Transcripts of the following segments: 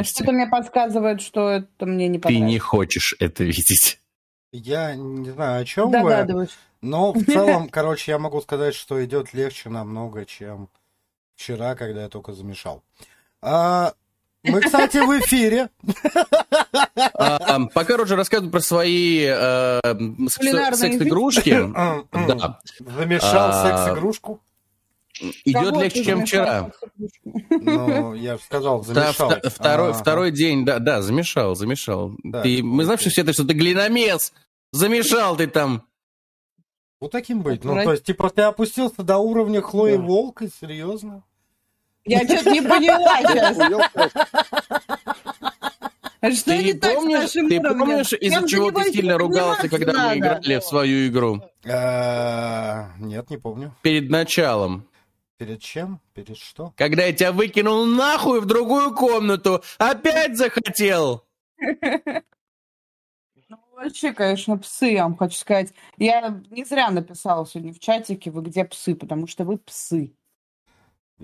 А, Что-то мне подсказывает, что это мне не Ты понравилось. не хочешь это видеть. Я не знаю, о чем вы, Догадываюсь. но в целом, короче, я могу сказать, что идет легче намного, чем вчера, когда я только замешал. А, мы, кстати, в эфире. А, Пока Роджер рассказывает про свои э, секс-игрушки, Замешал А, секс-игрушку. Идет легче, чем вчера. Ну, я же сказал, замешал. Второй, второй день, да, да, замешал, замешал. Да, Ты, мы знаем, что все это, что ты глиномес, замешал ты там. Вот таким быть. Ну, то есть, типа, ты опустился до уровня Хлои Да. Волка? Серьезно? Я что-то не поняла сейчас. Просто. Что Ты не так с помнишь, нашим ты уровнем? помнишь, из-за чего ты сильно ругался, когда мы играли в свою игру? Э, Нет, не помню. Перед началом. Перед чем? Перед что? Когда я тебя выкинул нахуй в другую комнату. Опять захотел. Ну, вообще, конечно, псы, я вам хочу сказать. Я не зря написала сегодня в чатике, вы где псы, потому что вы псы.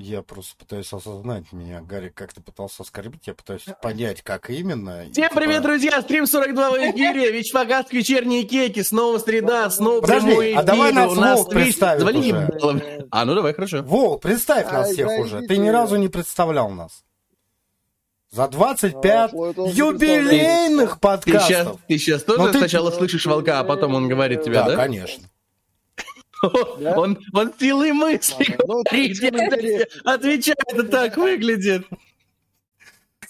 Я просто пытаюсь осознать меня. Гарик как-то пытался оскорбить. Я пытаюсь понять, как именно. Всем типа, привет, друзья! Стрим 42 в эфире. Вичфагast, вечерние кеки. Снова среда, снова Подожди, прямой а давай эфир. нас У нас Волк Twitch. представит уже. А, ну давай, хорошо. Волк, представь нас всех уже. Ты ни разу не представлял нас. За 25 А, тоже юбилейных Ты подкастов. сейчас, ты сейчас тоже Ну ты- сначала слышишь волка, а потом он говорит тебя, Да, да? конечно. Да? Он, он силой мысли Ага, ну, говорит. это так выглядит.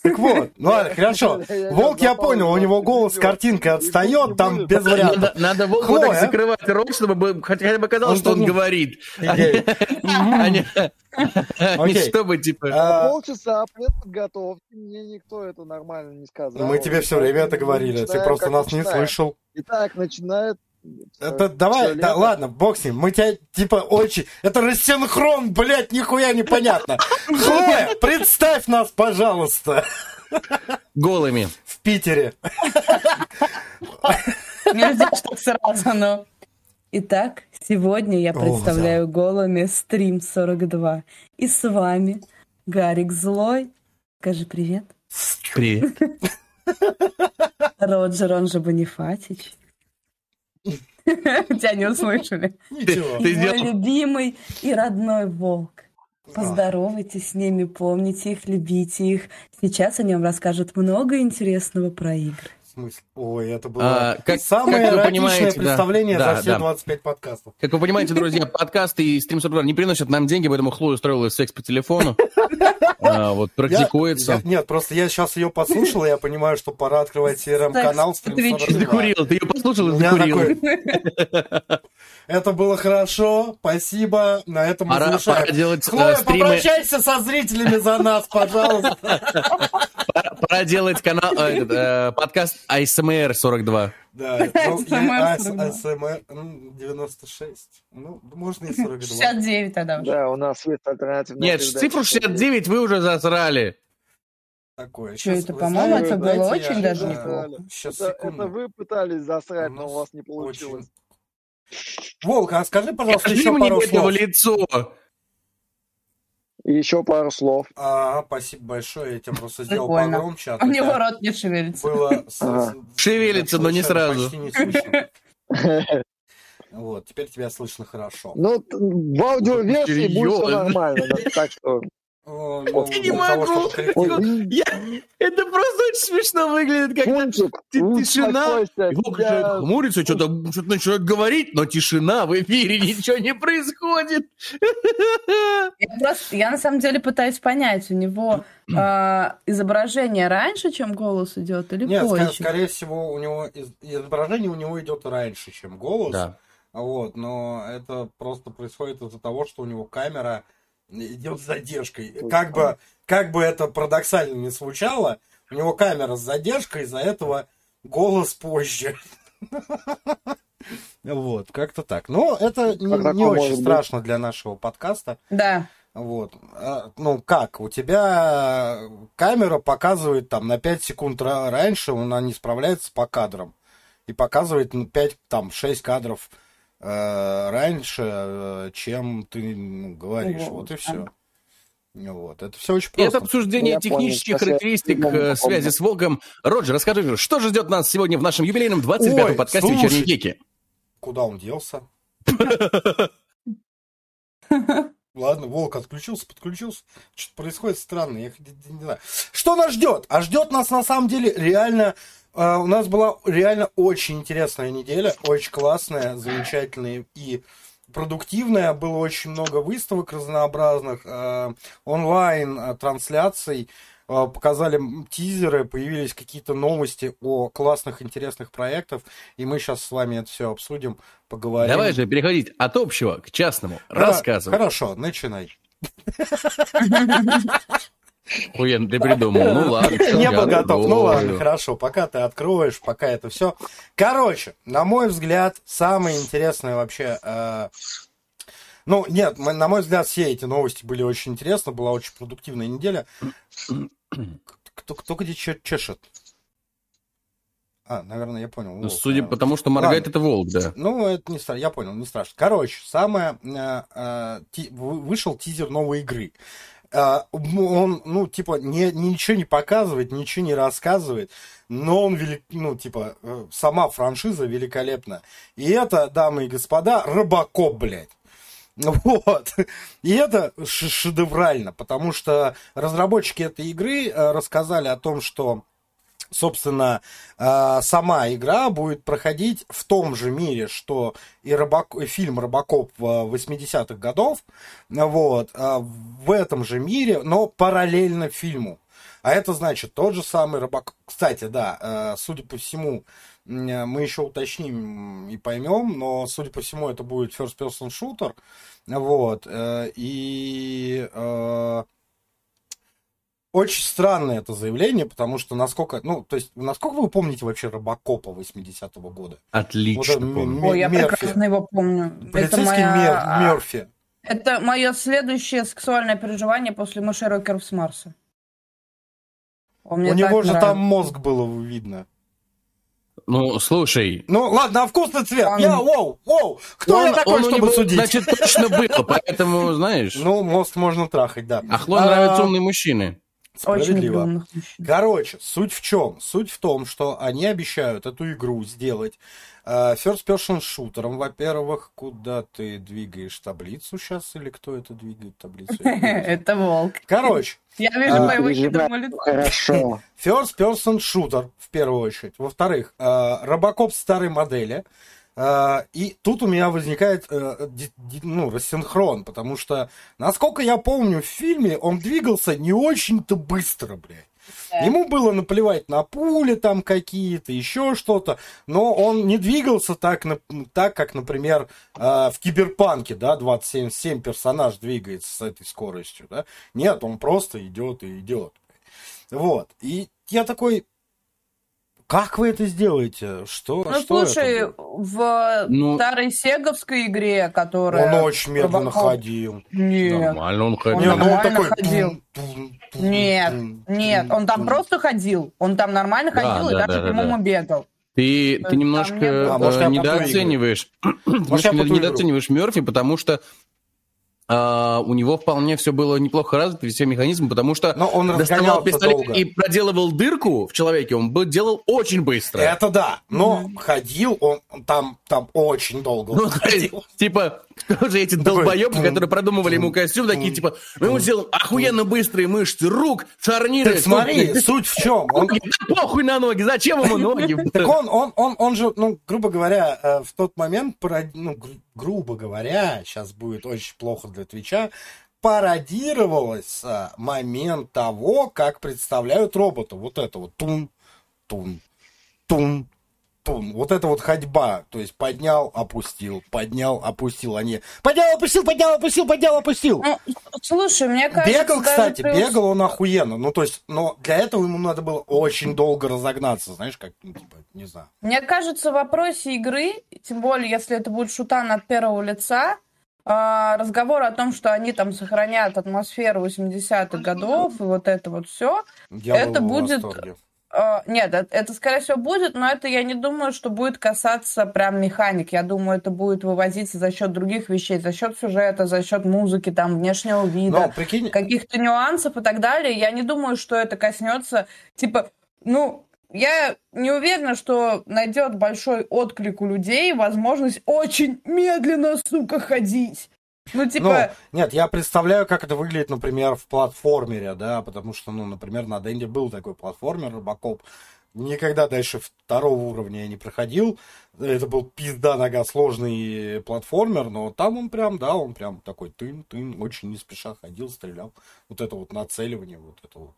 Так вот, ну ладно, хорошо. Волк, я понял, у него не голос с будет. картинкой Не отстает, там без вариантов. Надо, надо волку Хлоя. так закрывать рот, чтобы бы- хотя бы казалось, Он что он не- говорит. Идея. А а чтобы, типа... А, Полчаса пред подготовки, мне никто это нормально не сказал. Мы тебе все время это говорили, ты просто нас не слышал. Итак, начинает... Это давай, всё да, лето. ладно, бог с ним, мы тебя, типа, очень... Это рассинхрон, блядь, нихуя непонятно. Хлоя, представь нас, пожалуйста, Голыми. в Питере. Нельзя ж так сразу, но... Итак, сегодня я О, представляю голыми стрим 42. И с вами Гарик Злой. Скажи привет. Привет. Роджер, он же Бонифатич. Тебя не услышали. Ничего. Мой любимый и родной волк. Поздоровайтесь с ними, помните их, любите их. Сейчас о нем расскажут много интересного про игры. Смысле? Ой, это было А, как- самое как вы понимаете, представление Да, за все да. 25 подкастов. Как вы понимаете, друзья, подкасты и стрим 42 не приносят нам деньги, поэтому Хлоя устроила секс по телефону. А, Вот, практикуется. я- нет, просто я сейчас ее послушал, и я понимаю, что пора открывать CRM-канал Твичу. Закурил, ты ее послушал и закурил. Это было хорошо, спасибо, на этом мы Пора, завершаем. пора делать э, Хлоя, стримы, попрощайся со зрителями за нас, пожалуйста. пора, пора делать канал, э, э, подкаст ASMR 42. Да, ну, ASMR я- АС- 42. АСМР, ну, 96. Ну, можно и 42. 69 тогда уже. Да, у нас есть альтернативная Нет, цифру 69 вы уже засрали. Такое. Щас, это, по-моему, это было очень даже неплохо. Сейчас, Это, вы пытались засрать, но у вас не получилось. Волк, а скажи, пожалуйста, еще пару это в слов. лицо. И еще пару слов. А, спасибо большое, я тебя просто сделал Прикольно. погромче. а У него рот не шевелится. было... Ага. Шевелится, но не сразу. Почти не слышно. Вот, теперь тебя слышно хорошо. Ну, в аудиоверсии будет все нормально. да, Так что... О, ну, Я не того, могу. Ой, блин, Я... Это просто очень смешно выглядит, когда Пунчик, ти- тишина. Его начинает хмуриться, что-то, что-то начинает говорить, но тишина в эфире, ничего не происходит. Я просто, я на самом деле пытаюсь понять, у него а, изображение раньше, чем голос идет, или Нет, позже? скорее всего, у него из- изображение у него идет раньше, чем голос. Да. Вот, но это просто происходит из-за того, что у него камера идет с задержкой. Как бы, как бы это парадоксально не звучало, у него камера с задержкой, из-за этого голос позже. Вот, как-то так. Но это не, такое не очень страшно для нашего подкаста. Да. Вот. А, Ну, как? У тебя камера показывает там на 5 секунд ра- раньше, она не справляется по кадрам. И показывает ну, 5, там, 6 кадров раньше, э, чем ты ну, говоришь. Вот и да. все. Вот. Это все очень И это просто. обсуждение Я понял, технических я характеристик по-другому э, помню. связи с Волком. Роджер, расскажи, что же ждет нас сегодня в нашем юбилейном 25-м Ой, подкасте слушай. «Вечерние геки»? Куда он делся? Ладно, волк отключился, подключился. Что-то происходит странно, я не, не знаю. Что нас ждет? А ждет нас на самом деле реально... э, у нас была реально очень интересная неделя, очень классная, замечательная и продуктивная. Было очень много выставок разнообразных, э, онлайн э, трансляций. Э, Показали тизеры, появились какие-то новости о классных, интересных проектах. И мы сейчас с вами это все обсудим, поговорим. Давай же переходить от общего к частному. Ра- Рассказывай. Хорошо, начинай. Охуенно, ты придумал. Ну ладно. Не был готов. Ну ладно, хорошо, пока ты откроешь, пока это все. Короче, на мой взгляд, самое интересное вообще... э, Ну, нет, на мой взгляд, все эти новости были очень интересны, была очень продуктивная неделя. Кто, кто где чешет? А, наверное, я понял. Ну, Волк, Судя наверное. по тому, что моргает, Ладно. это волк, да. Ну, это не страшно, я понял, не страшно. Короче, самое э, э, ти- вы- вышел тизер новой игры. Э, он, ну, типа, не, ничего не показывает, ничего не рассказывает, но он велик, ну, типа, э, сама франшиза великолепна. И это, дамы и господа, Робокоп, блядь. Вот. И это шедеврально, потому что разработчики этой игры э, рассказали о том, что собственно, э, сама игра будет проходить в том же мире, что и, Робок... и фильм Робокоп в 80-х годов, вот, э, в этом же мире, но параллельно фильму. А это значит тот же самый Робокоп. Кстати, да, э, судя по всему, мы еще уточним и поймем, но, судя по всему, это будет first-person shooter, вот, и... э, очень странное это заявление, потому что насколько, ну, то есть, насколько вы помните вообще Робокопа 80-го года? Отлично Вот это помню. Ой, я Мерфи. прекрасно его помню. Это Полицейский моя... Мер- Мерфи. Это мое следующее сексуальное переживание после мышерокеров с Марса. Он мне У него же нравится. там мозг было видно. Ну, слушай, Ну, ладно, а вкусный цвет? Он- Я, воу, воу, кто он, я такой, он чтобы него, судить? значит, точно было, поэтому, знаешь, Ну, мозг можно трахать, да. Ахло А, нравятся умные мужчины. Очень Справедливо. мужчин. Короче, суть в чем? Суть в том, что они обещают эту игру сделать э, first person шутером. Во-первых, куда ты двигаешь таблицу сейчас, или кто это двигает таблицу? Это волк. Короче, Я вижу по его переживай. хитрому лицу. Хорошо. First person shooter, в первую очередь. Во-вторых, э, Робокоп старой модели. Э, и тут у меня возникает э, ну, рассинхрон, потому что, насколько я помню, в фильме он двигался не очень-то быстро, блядь. Да. Ему было наплевать на пули там какие-то, еще что-то, но он не двигался так, так как, например, э, в Киберпанке, да, 27 персонаж двигается с этой скоростью, да. Нет, он просто идет и идет. Вот. И я такой, как вы это сделаете? Что, Ну, что слушай, это в Ну- старой сеговской игре, которая... Он очень медленно Робокоп- ходил. Нет, Нормально он Он ходил. Не, ну он нормально такой... ходил. нет, нет, он там просто ходил. Он там нормально Да, ходил и да, даже да, да, по-моему да. бегал. Ты, ты немножко не А, может, э, недооцениваешь, игру. недооцениваешь Мерфи, потому что а, у него вполне все было неплохо развито, все механизмы, потому что Но он доставал пистолет долго. и проделывал дырку в человеке, он бы делал очень быстро. Это да, но ходил он там, там очень долго. Ну, ходил. типа, кто же эти долбоебы, которые продумывали ему костюм, такие, типа, мы ему сделаем охуенно быстрые мышцы рук, шарниры. Так смотри, суть в чем. Он, похуй на ноги, зачем ему ноги? так он, он, он, он же, ну, грубо говоря, э, в тот момент, ну, гру- грубо говоря, сейчас будет очень плохо для Твича, пародировалось момент того, как представляют робота. Вот это вот тун, тун, тун. Вот это вот ходьба. То есть поднял, опустил, поднял, опустил. Они поднял, опустил, поднял, опустил, поднял, опустил. Ну, слушай, мне кажется... Бегал, кстати, ус- бегал он охуенно. Ну, то есть, но для этого ему надо было очень долго разогнаться, знаешь, как, ну, типа, не знаю. Мне кажется, в вопросе игры, тем более, если это будет шутан от первого лица, а, разговор о том, что они там сохраняют атмосферу 80-х годов и вот это вот все, Я Это в будет- восторге. Э, нет, это, это, скорее всего, будет, но это я не думаю, что будет касаться прям механик. Я думаю, это будет вывозиться за счет других вещей, за счет сюжета, за счет музыки, там, внешнего вида, Но, прикинь, каких-то нюансов и так далее. Я не думаю, что это коснется, типа, ну, я не уверена, что найдет большой отклик у людей возможность очень медленно, сука, ходить. Ну, Ну, типа, нет, я представляю, как это выглядит, например, в платформере, да, потому что, ну, например, на Денде был такой платформер, Робокоп. Никогда дальше второго уровня я не проходил. Это был пизда нога сложный платформер, но там он прям, да, он прям такой тын-тын, очень не спеша ходил, стрелял. Вот это вот нацеливание, вот это вот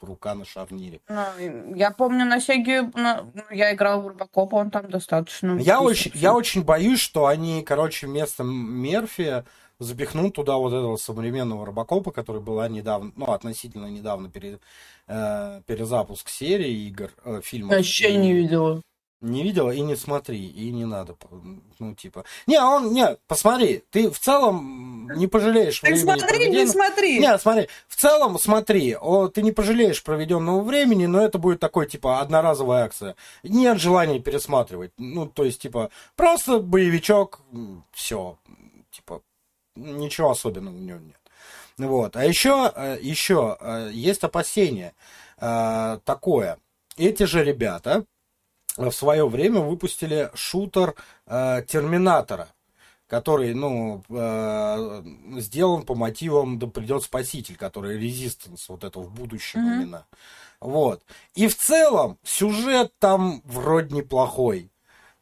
рука на шарнире. ну, я помню на Сеге, ну, я играл в Робокопа, он там достаточно... Я очень, я очень боюсь, что они, короче, вместо Мерфи запихнут туда вот этого современного Робокопа, который была недавно, ну, относительно недавно пере- э, перезапуск серии игр, э, фильмов. Вообще не видела. Не видела и не смотри, и не надо, ну, типа. Не, он, не, посмотри, ты в целом не пожалеешь Так времени смотри, не проведенного- смотри. нет, смотри, в целом, смотри, о, ты не пожалеешь проведенного времени, но это будет такой, типа, одноразовая акция. Нет желания пересматривать. Ну, то есть, типа, просто боевичок, все. Типа, ничего особенного в нем нет. Вот. А еще, э, еще э, есть опасение э, такое. Эти же ребята в свое время выпустили шутер Терминатора который, ну, сделан по мотивам «Да придет спаситель», который резистанс, вот это в будущем Мгм. именно. Вот. И в целом сюжет там вроде неплохой.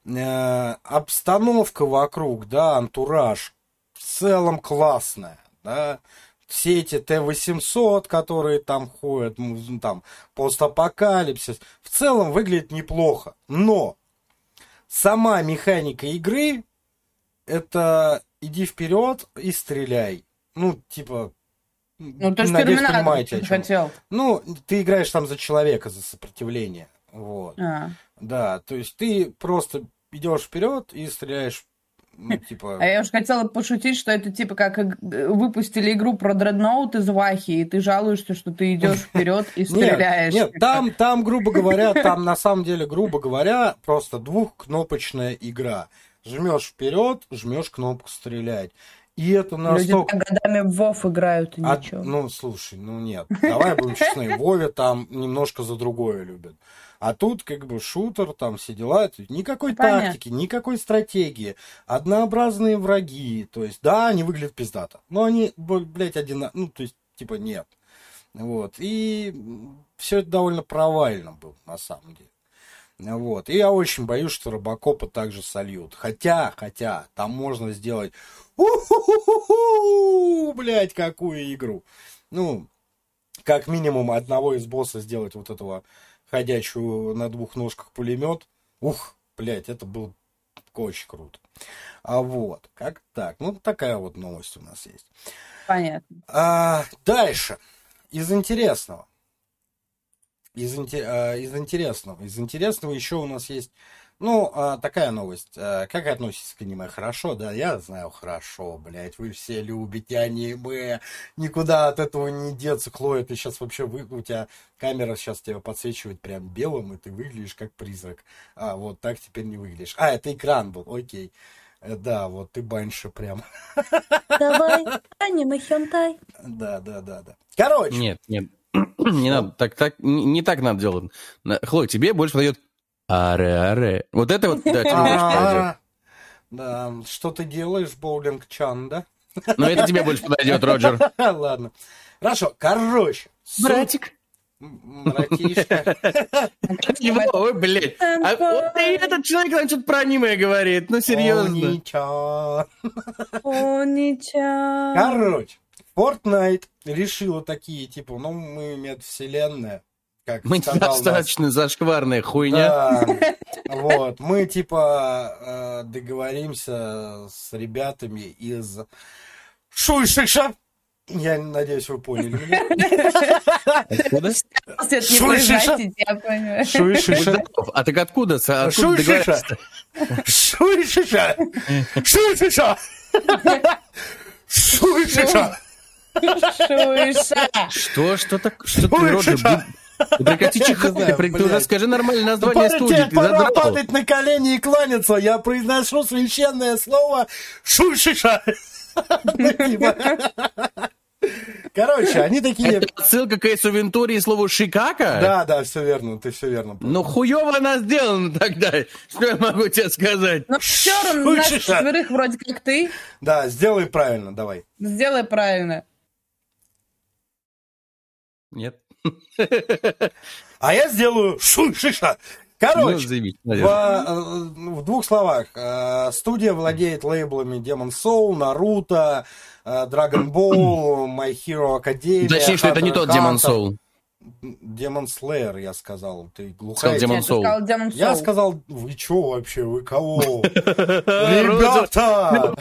Обстановка вокруг, да, антураж в целом классная, да. Все эти Т-800, которые там ходят, ну, там, постапокалипсис, в целом выглядит неплохо. Но сама механика игры это иди вперед и стреляй. Ну, типа, Ну, ты же надеюсь, понимаете, о чем. хотел. Ну, ты играешь там за человека, за сопротивление. Вот. А. Да, то есть ты просто идешь вперед и стреляешь, ну, типа... А я уж хотела пошутить, что это типа как выпустили игру про дредноут из Вахи, и ты жалуешься, что ты идешь вперед и стреляешь. Нет, нет, там, там, грубо говоря, там на самом деле, грубо говоря, просто двухкнопочная игра. Жмешь вперед, жмешь кнопку стрелять. И это Люди настолько... так годами в Вов играют, и А, ничего. ну, слушай, ну нет. Давай будем честны. Вове там немножко за другое любят. А тут как бы шутер, там все дела. Никакой Понятно. тактики, никакой стратегии. Однообразные враги. То есть, да, они выглядят пиздато. Но они, блядь, один... Ну, то есть, типа, нет. Вот. И все это довольно провально было, на самом деле. Вот. И я очень боюсь, что Робокопа также сольют. Хотя, хотя, там можно сделать у блядь, какую игру. Ну, как минимум одного из босса сделать вот этого ходячую на двух ножках пулемет. Ух, блядь, это было очень круто. А вот, как так. Ну, такая вот новость у нас есть. Понятно. А, дальше. Из интересного. Из, а, из интересного. Из интересного еще у нас есть, ну, а, такая новость. А, как относитесь к аниме? Хорошо, да, я знаю, хорошо, блядь. Вы все любите аниме. Никуда от этого не деться. Хлоя, ты сейчас вообще, вы, у тебя камера сейчас тебя подсвечивает прям белым, и ты выглядишь как призрак. А, вот так теперь не выглядишь. А, это экран был, окей. Э, Да, вот ты баньше прям. Давай, аниме хентай. Да, да, да, да. Короче. Нет, нет. Не надо, так, так, не не так надо делать. Хлой, тебе больше подойдет аре-аре. Вот это вот, да, тебе. А, Да, что ты делаешь, боулинг Чан, да? Но это тебе больше подойдет, Роджер. Ладно. Хорошо, короче. Братик. Братишка. Ой, блядь. А вот и этот человек нам что-то про аниме говорит. Ну, серьезно. О, ничего. О, ничего. Короче, Fortnite решила такие, типа, ну, мы медвселенная, как Мы недостаточно зашкварная хуйня. Да, вот, мы типа э, договоримся с ребятами из Шуйшиша. Я надеюсь, вы поняли меня. Откуда? Шуйшиша. А так откуда? Шуйшиша. Шуйшиша. Шуйшиша. Шуйшиша. Шуйша. Что, что так, что ты, Роджер, Ты прекрати чихать, знаю, ты, ты уже скажи нормальное Да название пора- студии, тебе пора задрал. падать на колени и кланяться. Я произношу священное слово шушиша. Ну. Короче, они такие... Это отсылка к Эйсу Вентуре и слову «шикака»? Да, да, все верно, ты все верно. понял. Ну, хуево она сделана тогда. Что я могу тебе сказать? Но все равно нас четверых вроде как ты. Да, сделай правильно, давай. Сделай правильно. Нет. А я сделаю шушиша. Ну, Короче, заебись, в, э, в двух словах. э, Студия владеет лейблами Demon Soul, Naruto, э, Dragon Ball, My Hero Academia. Точнее, что это не тот Hunter. Soul. Demon Slayer, я сказал. Ты глухая. Сказал сказал Demon Я сказал, вы чё вообще, вы кого? Ребята!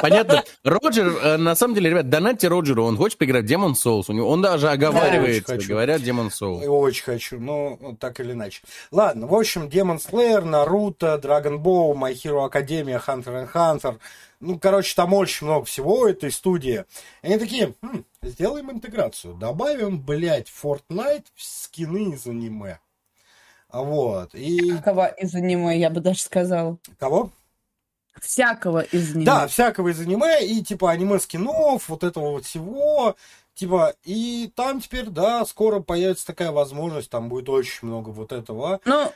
Понятно. Роджер, э, на самом деле, ребят, донатьте Роджеру, он хочет поиграть в Demon Souls. У него, он даже оговаривается, говорят Demon Soul. Очень хочу, но так или иначе. Ладно, в общем, Demon Slayer, Наруто, Dragon Ball, My Hero Academia, Hunter x Hunter. Ну, короче, там очень много всего этой студии. И они такие, «Хм, сделаем интеграцию. Добавим, блядь, Fortnite в скины из аниме. А Вот. И Всякого из аниме, я бы даже сказала. кого? Всякого из аниме. Да, всякого из аниме, и типа аниме-скинов, вот этого вот всего. Типа, и там теперь, да, скоро появится такая возможность, там будет очень много вот этого. Ну,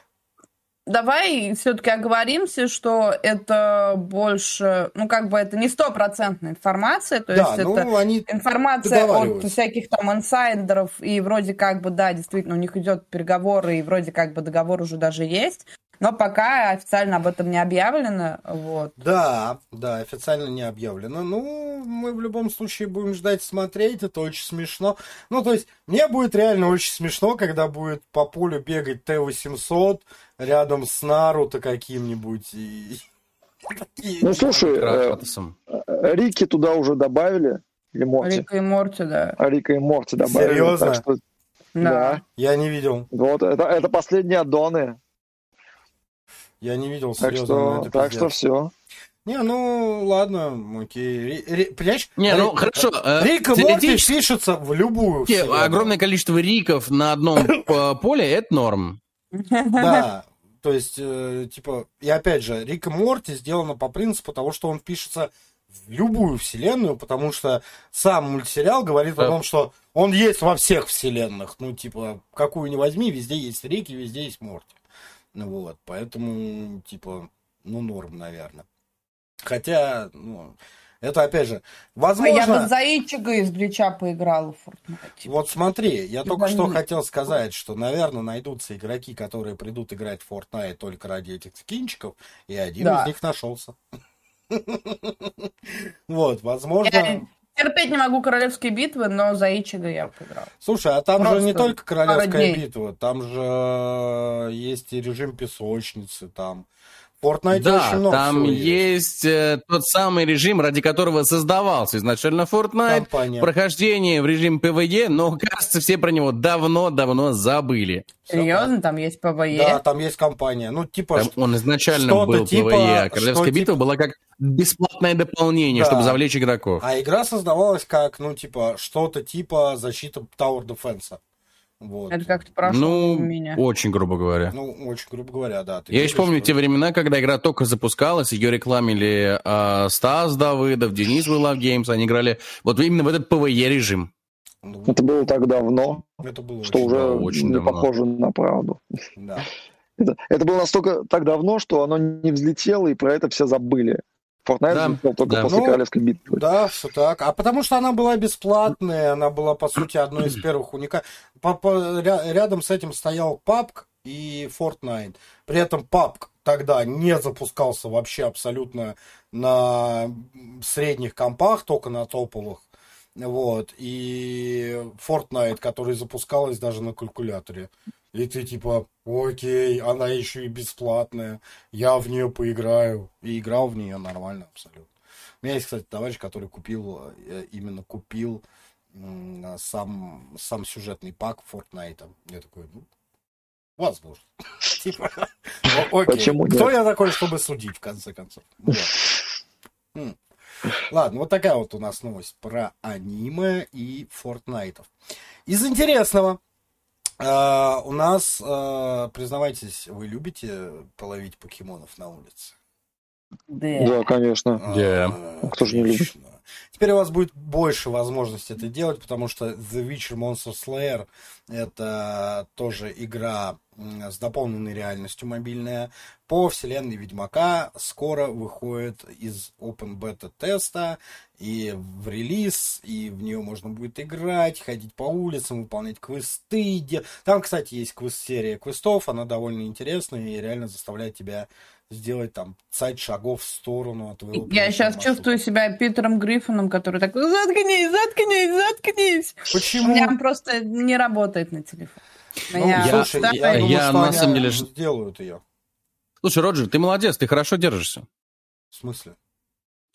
давай все-таки оговоримся, что это больше, ну, как бы это не стопроцентная информация, то да, есть ну, это они... информация от всяких там инсайдеров, и вроде как бы, да, действительно, у них идет переговоры, и вроде как бы договор уже даже есть, но пока официально об этом не объявлено, вот. Да, да, официально не объявлено. Ну, мы в любом случае будем ждать смотреть, это очень смешно. Ну, то есть, мне будет реально очень смешно, когда будет по полю бегать Т-800 рядом с Наруто каким-нибудь. И... Ну, слушай, э. Рики туда уже добавили, или Морти. Рика и Морти, да. А Рика и Морти добавили. Серьезно? Так что, Да. да. Я не видел. Вот, это, это последние аддоны. Я не видел, Так серьезно. что, это так пиздец. что все. Не, ну, ладно, окей. Ри- ри- Понимаешь? Не, ну Ри- хорошо. э, Рик и Морти пишется в любую вселенную. огромное количество риков на одном э, поле это норм. Да, то есть, э, типа, и опять же, Рик и Морти сделано по принципу того, что он пишется в любую вселенную, потому что сам мультсериал говорит о Да. том, что он есть во всех вселенных. Ну, типа, какую ни возьми, везде есть Рик и везде есть Морти. Вот, поэтому, типа, ну, норм, наверное. Хотя, ну, это опять же, А я бы возможно... за Ичиго из Блича поиграла в Fortnite. Вот смотри, я только Ебани. что хотел сказать, что, наверное, найдутся игроки, которые придут играть в Fortnite только ради этих скинчиков, и один Да. из них нашелся. Вот, возможно... терпеть не могу королевские битвы, но за Ичиго я поиграла. Слушай, а там же Просто не только королевская битва, там же есть и режим песочницы, там... Fortnite Да, очень много там всего есть э, тот самый режим, ради которого создавался изначально Fortnite. Компания. Прохождение в режим PvE, но, кажется, все про него давно-давно забыли. Серьезно, там есть PvE? Да, там есть компания. Ну, типа... Там он изначально был типа- PvE, а Королевская битва типа- была как бесплатное дополнение, Да. чтобы завлечь игроков. А игра создавалась как, ну, типа, что-то типа защита Tower Defense. Вот. Это как-то прошло ну, у меня. очень грубо говоря. Ну, очень грубо говоря, да. ты Я еще помню что- те времена, когда игра только запускалась, ее рекламили а, Стас Давыдов, Денис Вилав Геймс, они играли вот именно в этот PvE режим. Ну, Это было так давно, это было что очень уже да, очень не давно. похоже на правду. Да. Это, это было настолько так давно, что оно не взлетело, и про это все забыли. Fortnite Да, взлетел только да. после Ну, Королевской битвы. Да, все так. А потому что она была бесплатная, она была, по сути, одной из первых уникальных. Рядом с этим стоял PUBG и Fortnite. При этом PUBG тогда не запускался вообще абсолютно на средних компах, только на топовых. Вот. И Fortnite, который запускалась даже на калькуляторе. И ты типа, окей, она еще и бесплатная, я в нее поиграю. И играл в нее нормально абсолютно. У меня есть, кстати, товарищ, который купил, э, именно купил м, сам, сам сюжетный пак Fortnite. Я такой, ну, возможно. Типа, окей. Кто я такой, чтобы судить, в конце концов? Ладно, вот такая вот у нас новость про аниме и Fortnite. Из интересного. А, у нас, а, признавайтесь, вы любите половить покемонов на улице? Да. Да, конечно. Да. А, Кто же не любит? Теперь у вас будет больше возможностей это делать, потому что The Witcher Monster Slayer это тоже игра с дополненной реальностью мобильная по вселенной Ведьмака скоро выходит из Open Beta теста и в релиз, и в нее можно будет играть, ходить по улицам, выполнять квесты. Там, кстати, есть квест-серия квестов, она довольно интересная и реально заставляет тебя сделать там цать шагов в сторону от твоего Я сейчас маршрута. чувствую себя Питером Гриффином, который такой, заткнись, заткнись, заткнись. У Почему? меня просто не работает на телефон. У Ну, Я- слушай, я, старый- думаю, я что на самом деле сделают ее. Слушай, Роджер, ты молодец, ты хорошо держишься. В смысле?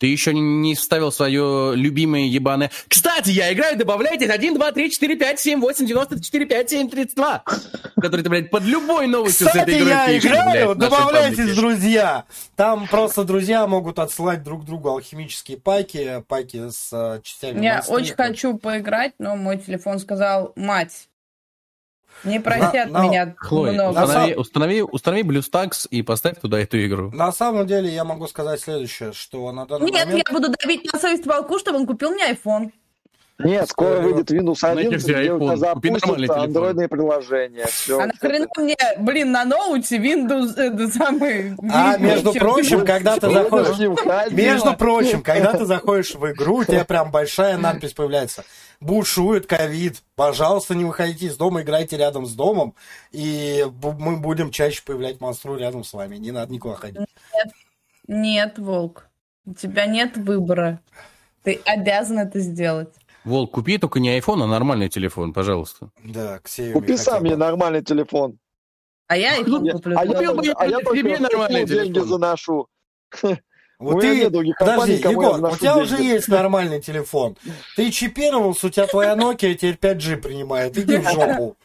Ты еще не вставил свое любимое ебаное... Кстати, я играю, добавляйте 1, 2, 3, 4, 5, 7, 8, 94, 5, 7, 32. Который ты, блядь, под любой новостью с Кстати, этой игрой я пишешь, играю, блядь, добавляйтесь, друзья. Там просто друзья могут отсылать друг другу алхимические паки, паки с э, частями Я очень хочу поиграть, но мой телефон сказал, мать, не просят На- на- меня Хлоя, много. установи, установи, установи BlueStacks и поставь туда эту игру. На самом деле, я могу сказать следующее, что на данный Нет, момент... я буду давить на совесть волку, чтобы он купил мне iPhone. Нет, скоро выйдет Windows Нахер 11, тебе где у тебя запустятся телефон. андроидные приложения. Все. а нахрена мне, блин, на ноуте Windows, это самый... А, между прочим, когда ты заходишь... Между прочим, когда ты заходишь в игру, у тебя прям большая надпись появляется. Бушует ковид. Пожалуйста, не выходите из дома, играйте рядом с домом, и мы будем чаще появлять монстру рядом с вами. Не надо никуда ходить. Нет, Волк, у тебя нет выбора. Ты обязан это сделать. Волк, купи только не iPhone, а нормальный телефон, пожалуйста. Да, Ксею Купи сам мне нормальный телефон. А я iPhone Я- куплю. а я Купил бы только- а я только нормальный в деньги телефон. заношу. Вот У ты, других подожди, я Егор, у тебя уже есть нормальный телефон. Ты чипировался, у тебя твоя Nokia теперь 5G принимает. Иди в жопу.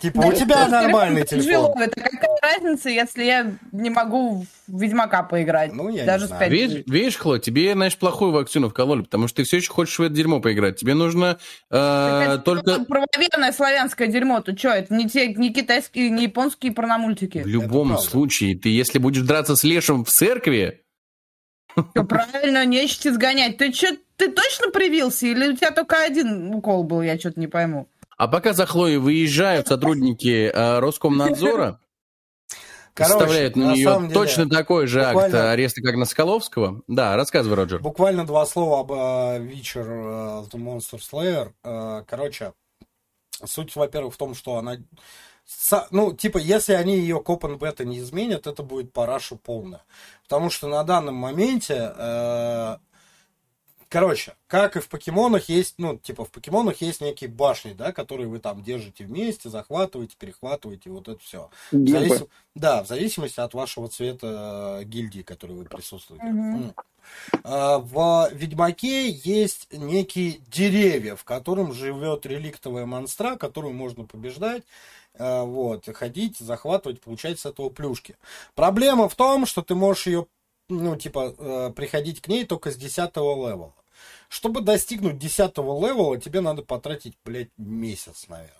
Типа, у тебя нормальный телефон. Это какая разница, если я не могу в Ведьмака поиграть? Ну, я не Даже знаю. с 5G. Видишь, видишь, Хло, тебе, знаешь, плохую вакцину вкололи, потому что ты все еще хочешь в это дерьмо поиграть. Тебе нужно э, это только... Правоверное славянское дерьмо. Ты что, это не, те, не китайские, не японские порномультики. В любом случае, ты если будешь драться с лешим в церкви, Всё правильно, нечисть изгонять. Ты что, ты точно привился? Или у тебя только один укол был, я что-то не пойму. А пока за Хлоей выезжают сотрудники э, Роскомнадзора, составляют на нее деле, точно такой же акт ареста, как на Скаловского. Да, рассказывай, Роджер. Буквально два слова об э, Witcher э, The Monster Slayer. Короче, суть, во-первых, в том, что она... Ну, типа, если они ее к Open Beta не изменят, это будет параша полная. Потому что на данном моменте... э, Короче, как и в покемонах есть, ну, типа, в покемонах есть некие башни, да, которые вы там держите вместе, захватываете, перехватываете, вот это все. В зависим- Да, в зависимости от вашего цвета э, гильдии, которой вы присутствуете. А, В Ведьмаке есть некие деревья, в котором живет реликтовая монстра, которую можно побеждать, э, вот, ходить, захватывать, получать с этого плюшки. Проблема в том, что ты можешь ее, ну, типа, э, приходить к ней только с 10 левела. Чтобы достигнуть 10 левела, тебе надо потратить, блядь, месяц, наверное.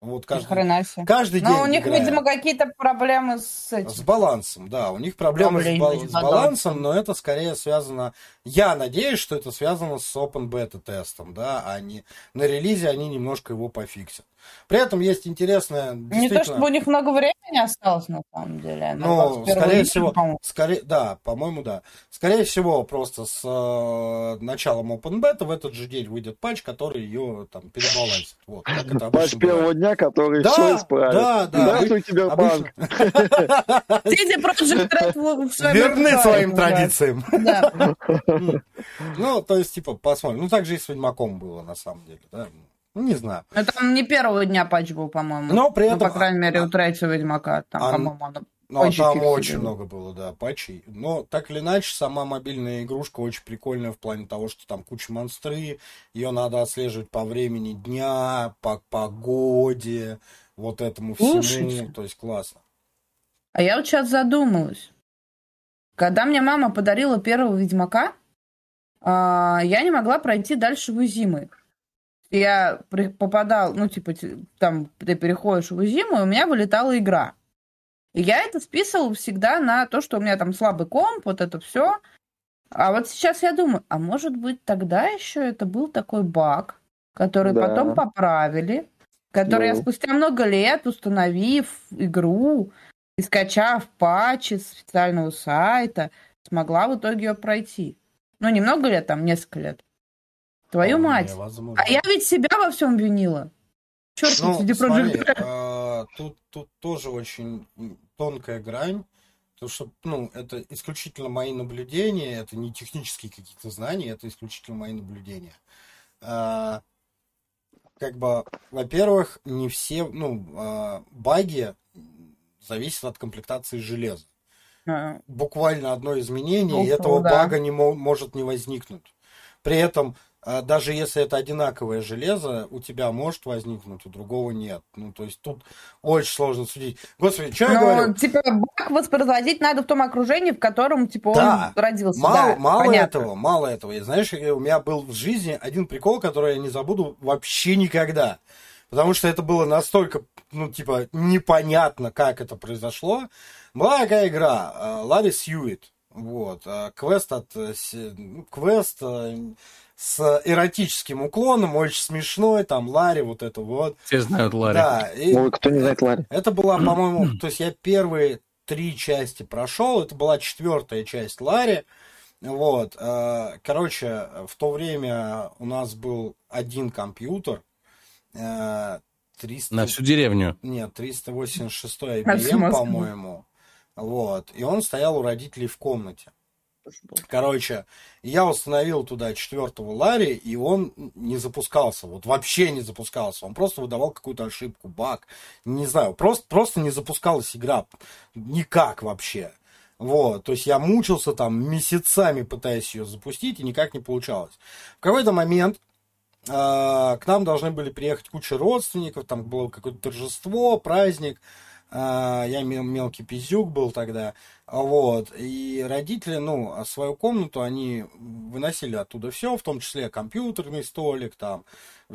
Вот каждый, хрена себе. каждый день Но у них, играя. видимо, какие-то проблемы с С этим. балансом, да. У них проблемы с, бал- с с балансом. но это скорее связано... Я надеюсь, что это связано с Open Beta тестом, да, а не... На релизе они немножко его пофиксят. При этом есть интересная... Не то, чтобы у них много времени осталось, на самом деле. Ну, 21 скорее всего, по-моему. скорее, да, по-моему, да. Скорее всего, просто с э, началом Open Beta в этот же день выйдет патч, который ее там перебалансит. Вот, как это Патч обычно бывает. первого дня, который Да, все исправит. да, да. Здравствуй, в своем Верны своим традициям. Да. Ну, то есть, типа, посмотрим. Ну, так же и с Ведьмаком было, на самом деле, да. Ну, не знаю. Но там не первого дня патч был, по-моему. Но при Ну, этом- по крайней мере, у третьего Ведьмака. Там, А- по-моему, оно Ну, Очень там очень себе. много было, да, патчей. Но, так или иначе, сама мобильная игрушка очень прикольная в плане того, что там куча монстры, ее надо отслеживать по времени дня, по погоде, вот этому всему. Слушайте. То есть, классно. А я вот сейчас задумалась. Когда мне мама подарила первого Ведьмака, а, я не могла пройти дальше в зимы. Я попадал, ну, типа, там, ты переходишь в зиму, и у меня вылетала игра. И я это списывал всегда на то, что у меня там слабый комп, вот это все. А вот сейчас я думаю, а может быть тогда еще это был такой баг, который Да. потом поправили, который я Ну. спустя много лет, установив игру и скачав патчи с официального сайта, смогла в итоге ее пройти. Ну, немного лет, там, несколько лет. Твою Вполне мать. возможно. А я ведь себя во всем винила. Черт, Ну, CD Projekt а, тут, тут тоже очень тонкая грань, потому что, ну, это исключительно мои наблюдения, это не технические какие-то знания, это исключительно мои наблюдения. А, как бы, во-первых, не все, ну, а, баги зависят от комплектации железа. А, Буквально одно изменение, и Ну, этого да. бага не мо- может не возникнуть. При этом даже если это одинаковое железо, у тебя может возникнуть, у другого нет. Ну, то есть тут очень сложно судить. Господи, что я говорю? Но, типа, баг воспроизводить надо в том окружении, в котором, типа, Да. он родился. Мало, да, мало понятно. этого, мало этого. И знаешь, э, у меня был в жизни один прикол, который я не забуду вообще никогда. Потому что это было настолько, ну, типа, непонятно, как это произошло. Была такая игра, э, Ларри Сьюит. Вот, э, квест от... э, ну, Квест э, с эротическим уклоном, очень смешной, там, Ларри, вот это вот. Все знают Ларри. Да, и Ой, кто не знает Ларри. это была, по-моему, то есть я первые три части прошел, это была четвертая часть Ларри. Вот, э, короче, в то время у нас был один компьютер, э, 300, На всю деревню. нет, 386 На всю IBM, Москву. по-моему. Вот, и он стоял у родителей в комнате. Короче, я установил туда четвертого Ларри, и он не запускался. Вот вообще не запускался. Он просто выдавал какую-то ошибку, баг. Не знаю, просто, просто не запускалась игра. Никак вообще. Вот, то есть я мучился там месяцами, пытаясь ее запустить, и никак не получалось. В какой-то момент э, к нам должны были приехать куча родственников, там было какое-то торжество, праздник. Я мел- мелкий пиздюк был тогда. Вот. И родители, ну, а свою комнату они выносили оттуда все, в том числе компьютерный столик, там,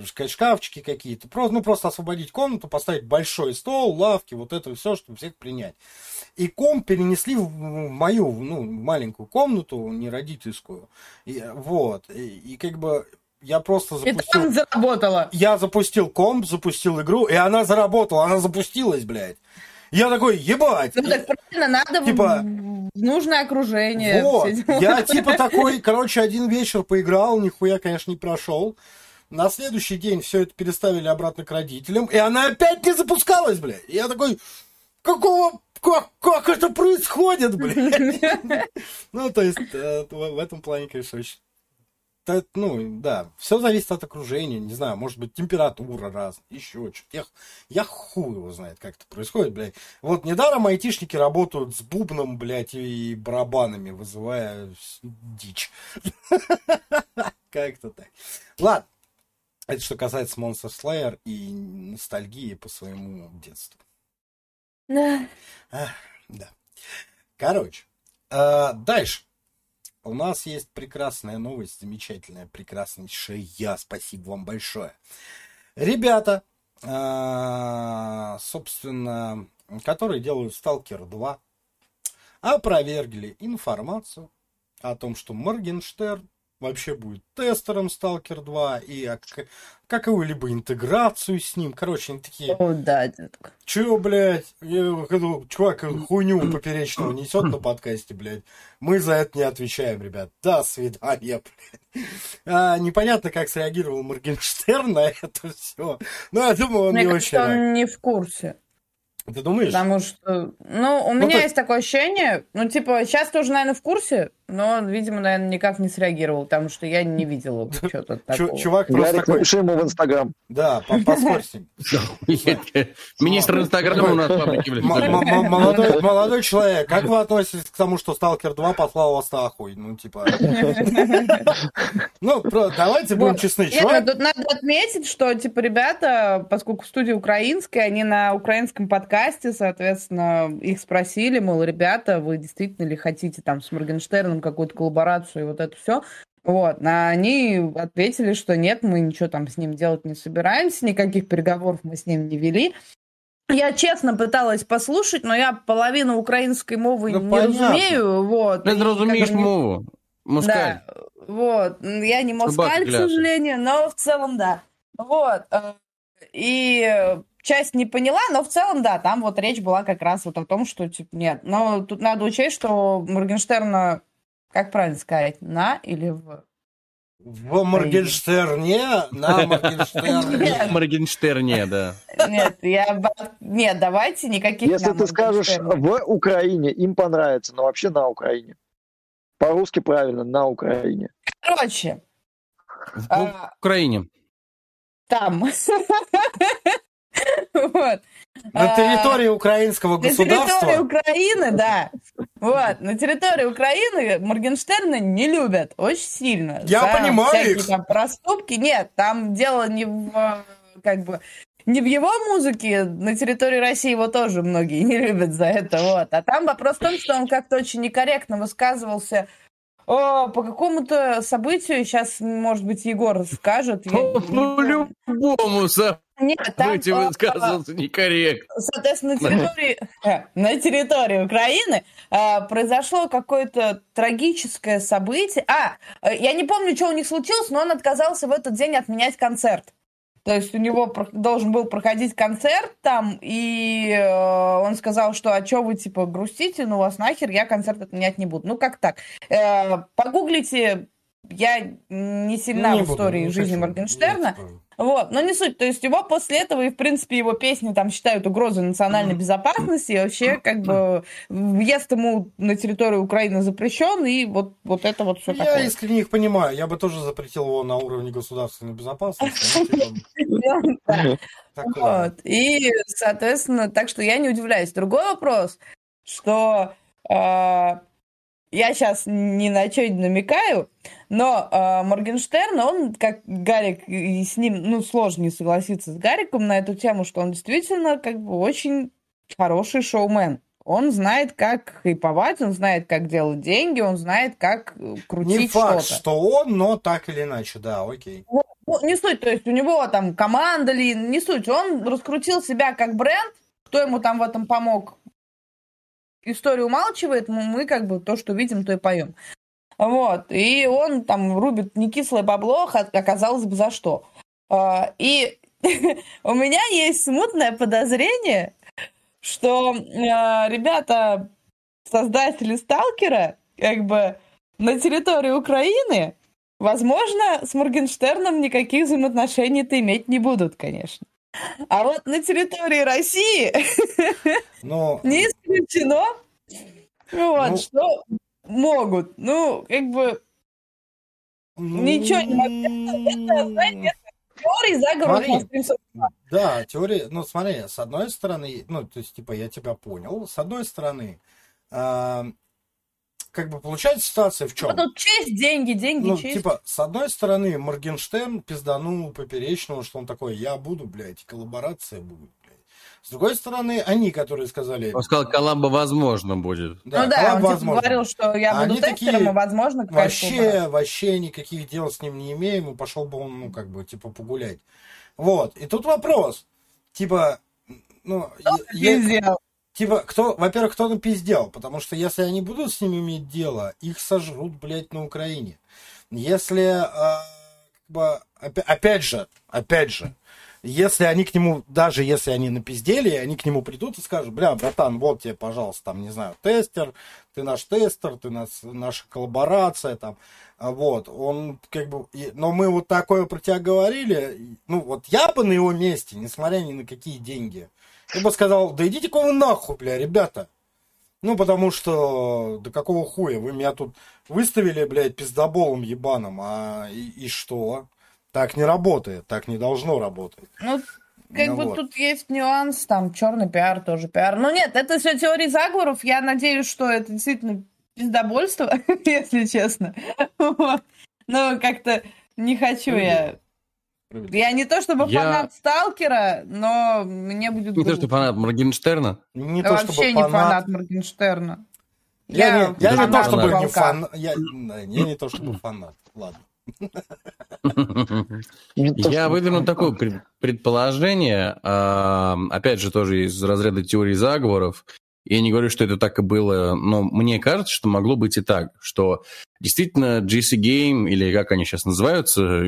шкафчики какие-то. Просто, ну, просто освободить комнату, поставить большой стол, лавки, вот это все, чтобы всех принять. И комп перенесли в мою, ну, маленькую комнату, не родительскую. И, вот. И, и как бы я просто И запустил... там заработало. Я запустил комп, запустил игру, и она заработала, она запустилась, блядь. Я такой, ебать. Ну, так правильно, надо Типа- в нужное окружение. Вот, я типа такой, короче, один вечер поиграл, нихуя, конечно, не прошел. На следующий день все это переставили обратно к родителям, и она опять не запускалась, блядь. И я такой, какого, как, как это происходит, блядь? Ну, то есть, э, в этом плане, конечно, очень... Ну, да, все зависит от окружения, не знаю, может быть, температура раз, еще что-то. Я, я хуй его знает, как это происходит, блядь. Вот недаром айтишники работают с бубном, блядь, и барабанами, вызывая дичь. Как-то так. Ладно. Это что касается Monster Slayer и ностальгии по своему детству. Да. Да. Короче, э, дальше. У нас есть прекрасная новость, замечательная, прекраснейшая. Спасибо вам большое. Ребята, э, собственно, которые делают Stalker 2, опровергли информацию о том, что Моргенштерн вообще будет тестером Stalker 2 и о к- какую-либо интеграцию с ним. Короче, они такие, О, да, детка. Че, блядь, я чувак хуйню поперечного несет на подкасте, блядь. Мы за это не отвечаем, ребят. До свидания, блядь. А, непонятно, как среагировал Моргенштерн на это все. Но я думаю, он Мне не кажется, очень... он не в курсе. Ты думаешь? Потому что, ну, у Ну, меня то- есть такое ощущение, ну, типа, сейчас тоже, наверное, в курсе, но он, видимо, наверное, никак не среагировал, потому что я не видела что-то такого. чувак просто Гарик, такой, напиши ему в Инстаграм. да, по- поспорь с ним. Министр Инстаграма у нас Молодой, человек, как вы относитесь к тому, что Сталкер 2 послал вас нахуй? Ну, типа... Ну, давайте будем честны. Чувак тут надо отметить, что, типа, ребята, поскольку студия украинская, они на украинском подкасте, соответственно, их спросили, мол, ребята, вы действительно ли хотите там с Моргенштерном какую-то коллаборацию и вот это все. Вот, а они ответили, что нет, мы ничего там с ним делать не собираемся, никаких переговоров мы с ним не вели. Я честно пыталась послушать, но я половину украинской мовы Ну, не понятно. разумею. Вот, Ты разумеешь не- мову. Мускаль. Да, вот. Я не москаль, к сожалению, но в целом да. Вот. э, И часть не поняла, но в целом, да, там вот речь была как раз вот о том, что, типа, нет. Но тут надо учесть, что Моргенштерна, как правильно сказать, на или в... В Моргенштерне, на Моргенштерне. Моргенштерне, да. Нет, я... Нет, давайте никаких... Если ты скажешь в Украине, им понравится, но вообще на Украине. По-русски правильно, на Украине. Короче, В а, Украине. там. Вот. На А, территории украинского На территории государства. Украины, да. Вот, на территории Украины Моргенштерна не любят очень сильно. Я за понимаю всякие их. там проступки. Нет, там дело не в как бы не в его музыке, на территории России его тоже многие не любят за это, вот. А там вопрос в том, что он как-то очень некорректно высказывался о, по какому-то событию, сейчас, может быть, Егор скажет. я не По помню. Нет, там, событию а, высказывался некорректно. Соответственно, на территории, э, на территории Украины э, произошло какое-то трагическое событие. А, э, я не помню, что у них случилось, но он отказался в этот день отменять концерт. То есть у него должен был проходить концерт там, и э, он сказал, что а что вы, типа, грустите, ну вас нахер, я концерт отменять не буду. Ну, как так? Э, погуглите, я не сильна Не в буду, истории не жизни хочу. Моргенштерна, вот, но не суть. То есть его после этого и, в принципе, его песни там считают угрозой национальной безопасности, и вообще, как бы, въезд ему на территорию Украины запрещен, и вот, вот это вот все Я такое. искренне их понимаю. Я бы тоже запретил его на уровне государственной безопасности. Ну, типа. Вот. И, соответственно, так что я не удивляюсь. Другой вопрос, что э, я сейчас ни на что не намекаю, но э, Моргенштерн, он, как Гарик, и с ним, ну, сложно не согласиться с Гариком на эту тему, что он действительно, как бы, очень хороший шоумен. Он знает, как хайповать, он знает, как делать деньги, он знает, как э, Не крутить факт, что-то. что он, но так или иначе, да, окей. Ну, не суть, то есть у него там команда ли, не суть. Он раскрутил себя как бренд, кто ему там в этом помог. История умалчивает, мы, как бы то, что видим, то и поем. Вот, и он там рубит некислое бабло, ха- оказалось бы за что. А, И у меня есть смутное подозрение, что а, ребята, создатели Сталкера, как бы на территории Украины Возможно, с Моргенштерном никаких взаимоотношений-то иметь не будут, конечно. А вот на территории России Но не исключено, вот, Ну. что могут. Ну, как бы Ничего не могу. знаете, теории заговоров Смотри. на стрим со- Да, теория, ну смотри, с одной стороны, ну, то есть, типа, я тебя понял, с одной стороны, а, как бы получается ситуация в чем? Вот тут честь, деньги, деньги, Ну, честь. типа, с одной стороны, Моргенштерн пизданул поперечного, что он такой, я буду, блядь, коллаборация будет. С другой стороны, они, которые сказали... Он сказал, коллаба возможно будет. ну да, коллаб он типа возможно. говорил, что я буду Они тестером, такие, и возможно какая-то коллаборация. Вообще, вообще никаких дел с ним не имеем, и пошел бы он, ну, как бы, типа, погулять. Вот, и тут вопрос, типа, ну, я- Пиздел. типа, кто, во-первых, кто напиздел, потому что если они будут с ними иметь дело, их сожрут, блядь, на Украине. Если, как бы, опя- опять же, опять же, если они к нему, даже если они напиздели, они к нему придут и скажут, бля, братан, вот тебе, пожалуйста, там, не знаю, тестер, ты наш тестер, ты нас, наша коллаборация, там, а вот, он, как бы, но мы вот такое про тебя говорили, ну, вот я бы на его месте, несмотря ни на какие деньги, я бы сказал, да идите-ка вы нахуй, бля, ребята. Ну, потому что, да какого хуя, вы меня тут выставили, блядь, пиздоболом ебаным, а и, и что? Так не работает, так не должно работать. Ну, как Ну бы вот. тут есть нюанс, там черный пиар тоже пиар. Ну нет, это все теории заговоров. Я надеюсь, что это действительно пиздобольство, если честно. Вот. Но как-то не хочу я. Я не то чтобы Я- фанат Сталкера, но мне будет Не то, что грустно. фанат Моргенштерна. Не Я то, вообще чтобы не фанат, фанат Моргенштерна. Я, Я не, я не то фанат чтобы не Волка. фан... Я, я не то чтобы фанат. Ладно. Не то, Я выдвину такое пред- предположение, опять же, тоже из разряда теории заговоров. Я не говорю, что это так и было, но мне кажется, что могло быть и так, что действительно GC Game, или как они сейчас называются,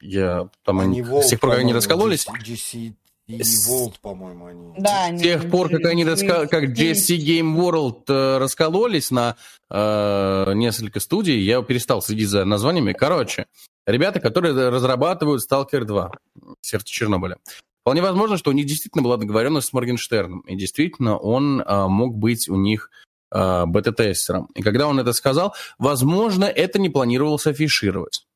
я там они, Они как они по-моему, раскололись, GC и С- Volt, по-моему, они. Да, с тех пор, как они раска- как GSC Game World э, раскололись на э, несколько студий, я перестал следить за названиями. Короче, ребята, которые разрабатывают Stalker 2, Сердце Чернобыля. Вполне возможно, что у них действительно была договоренность с Моргенштерном, и действительно он э, мог быть у них э, бета-тестером. И когда он это сказал, возможно, это не планировалось афишировать.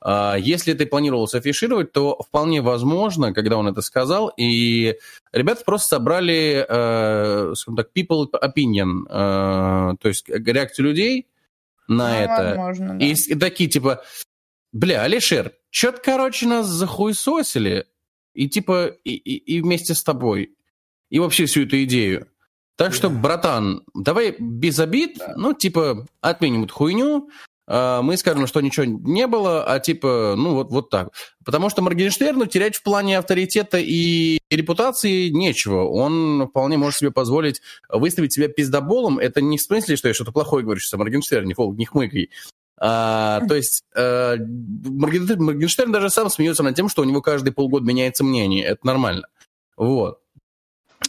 А, Если это и планировалось афишировать, то вполне возможно, когда он это сказал, и ребята просто собрали, э, скажем так, people opinion, э, то есть реакцию людей на Ну, это. возможно, да. И, такие типа, бля, Алишер, чё-то, короче, нас захуесосили, и типа, и, и, и вместе с тобой, и вообще всю эту идею. Так что, братан, давай без обид, ну, типа, отменим эту хуйню, мы скажем, что ничего не было, а типа, ну, вот, вот так. Потому что Моргенштерну терять в плане авторитета и репутации нечего. Он вполне может себе позволить выставить себя пиздоболом. Это не в смысле, что я что-то плохое говорю сейчас о Моргенштерне, Волк, не хмыкай. А, то есть Морген- Моргенштерн даже сам смеется над тем, что у него каждые полгода меняется мнение. Это нормально. Вот.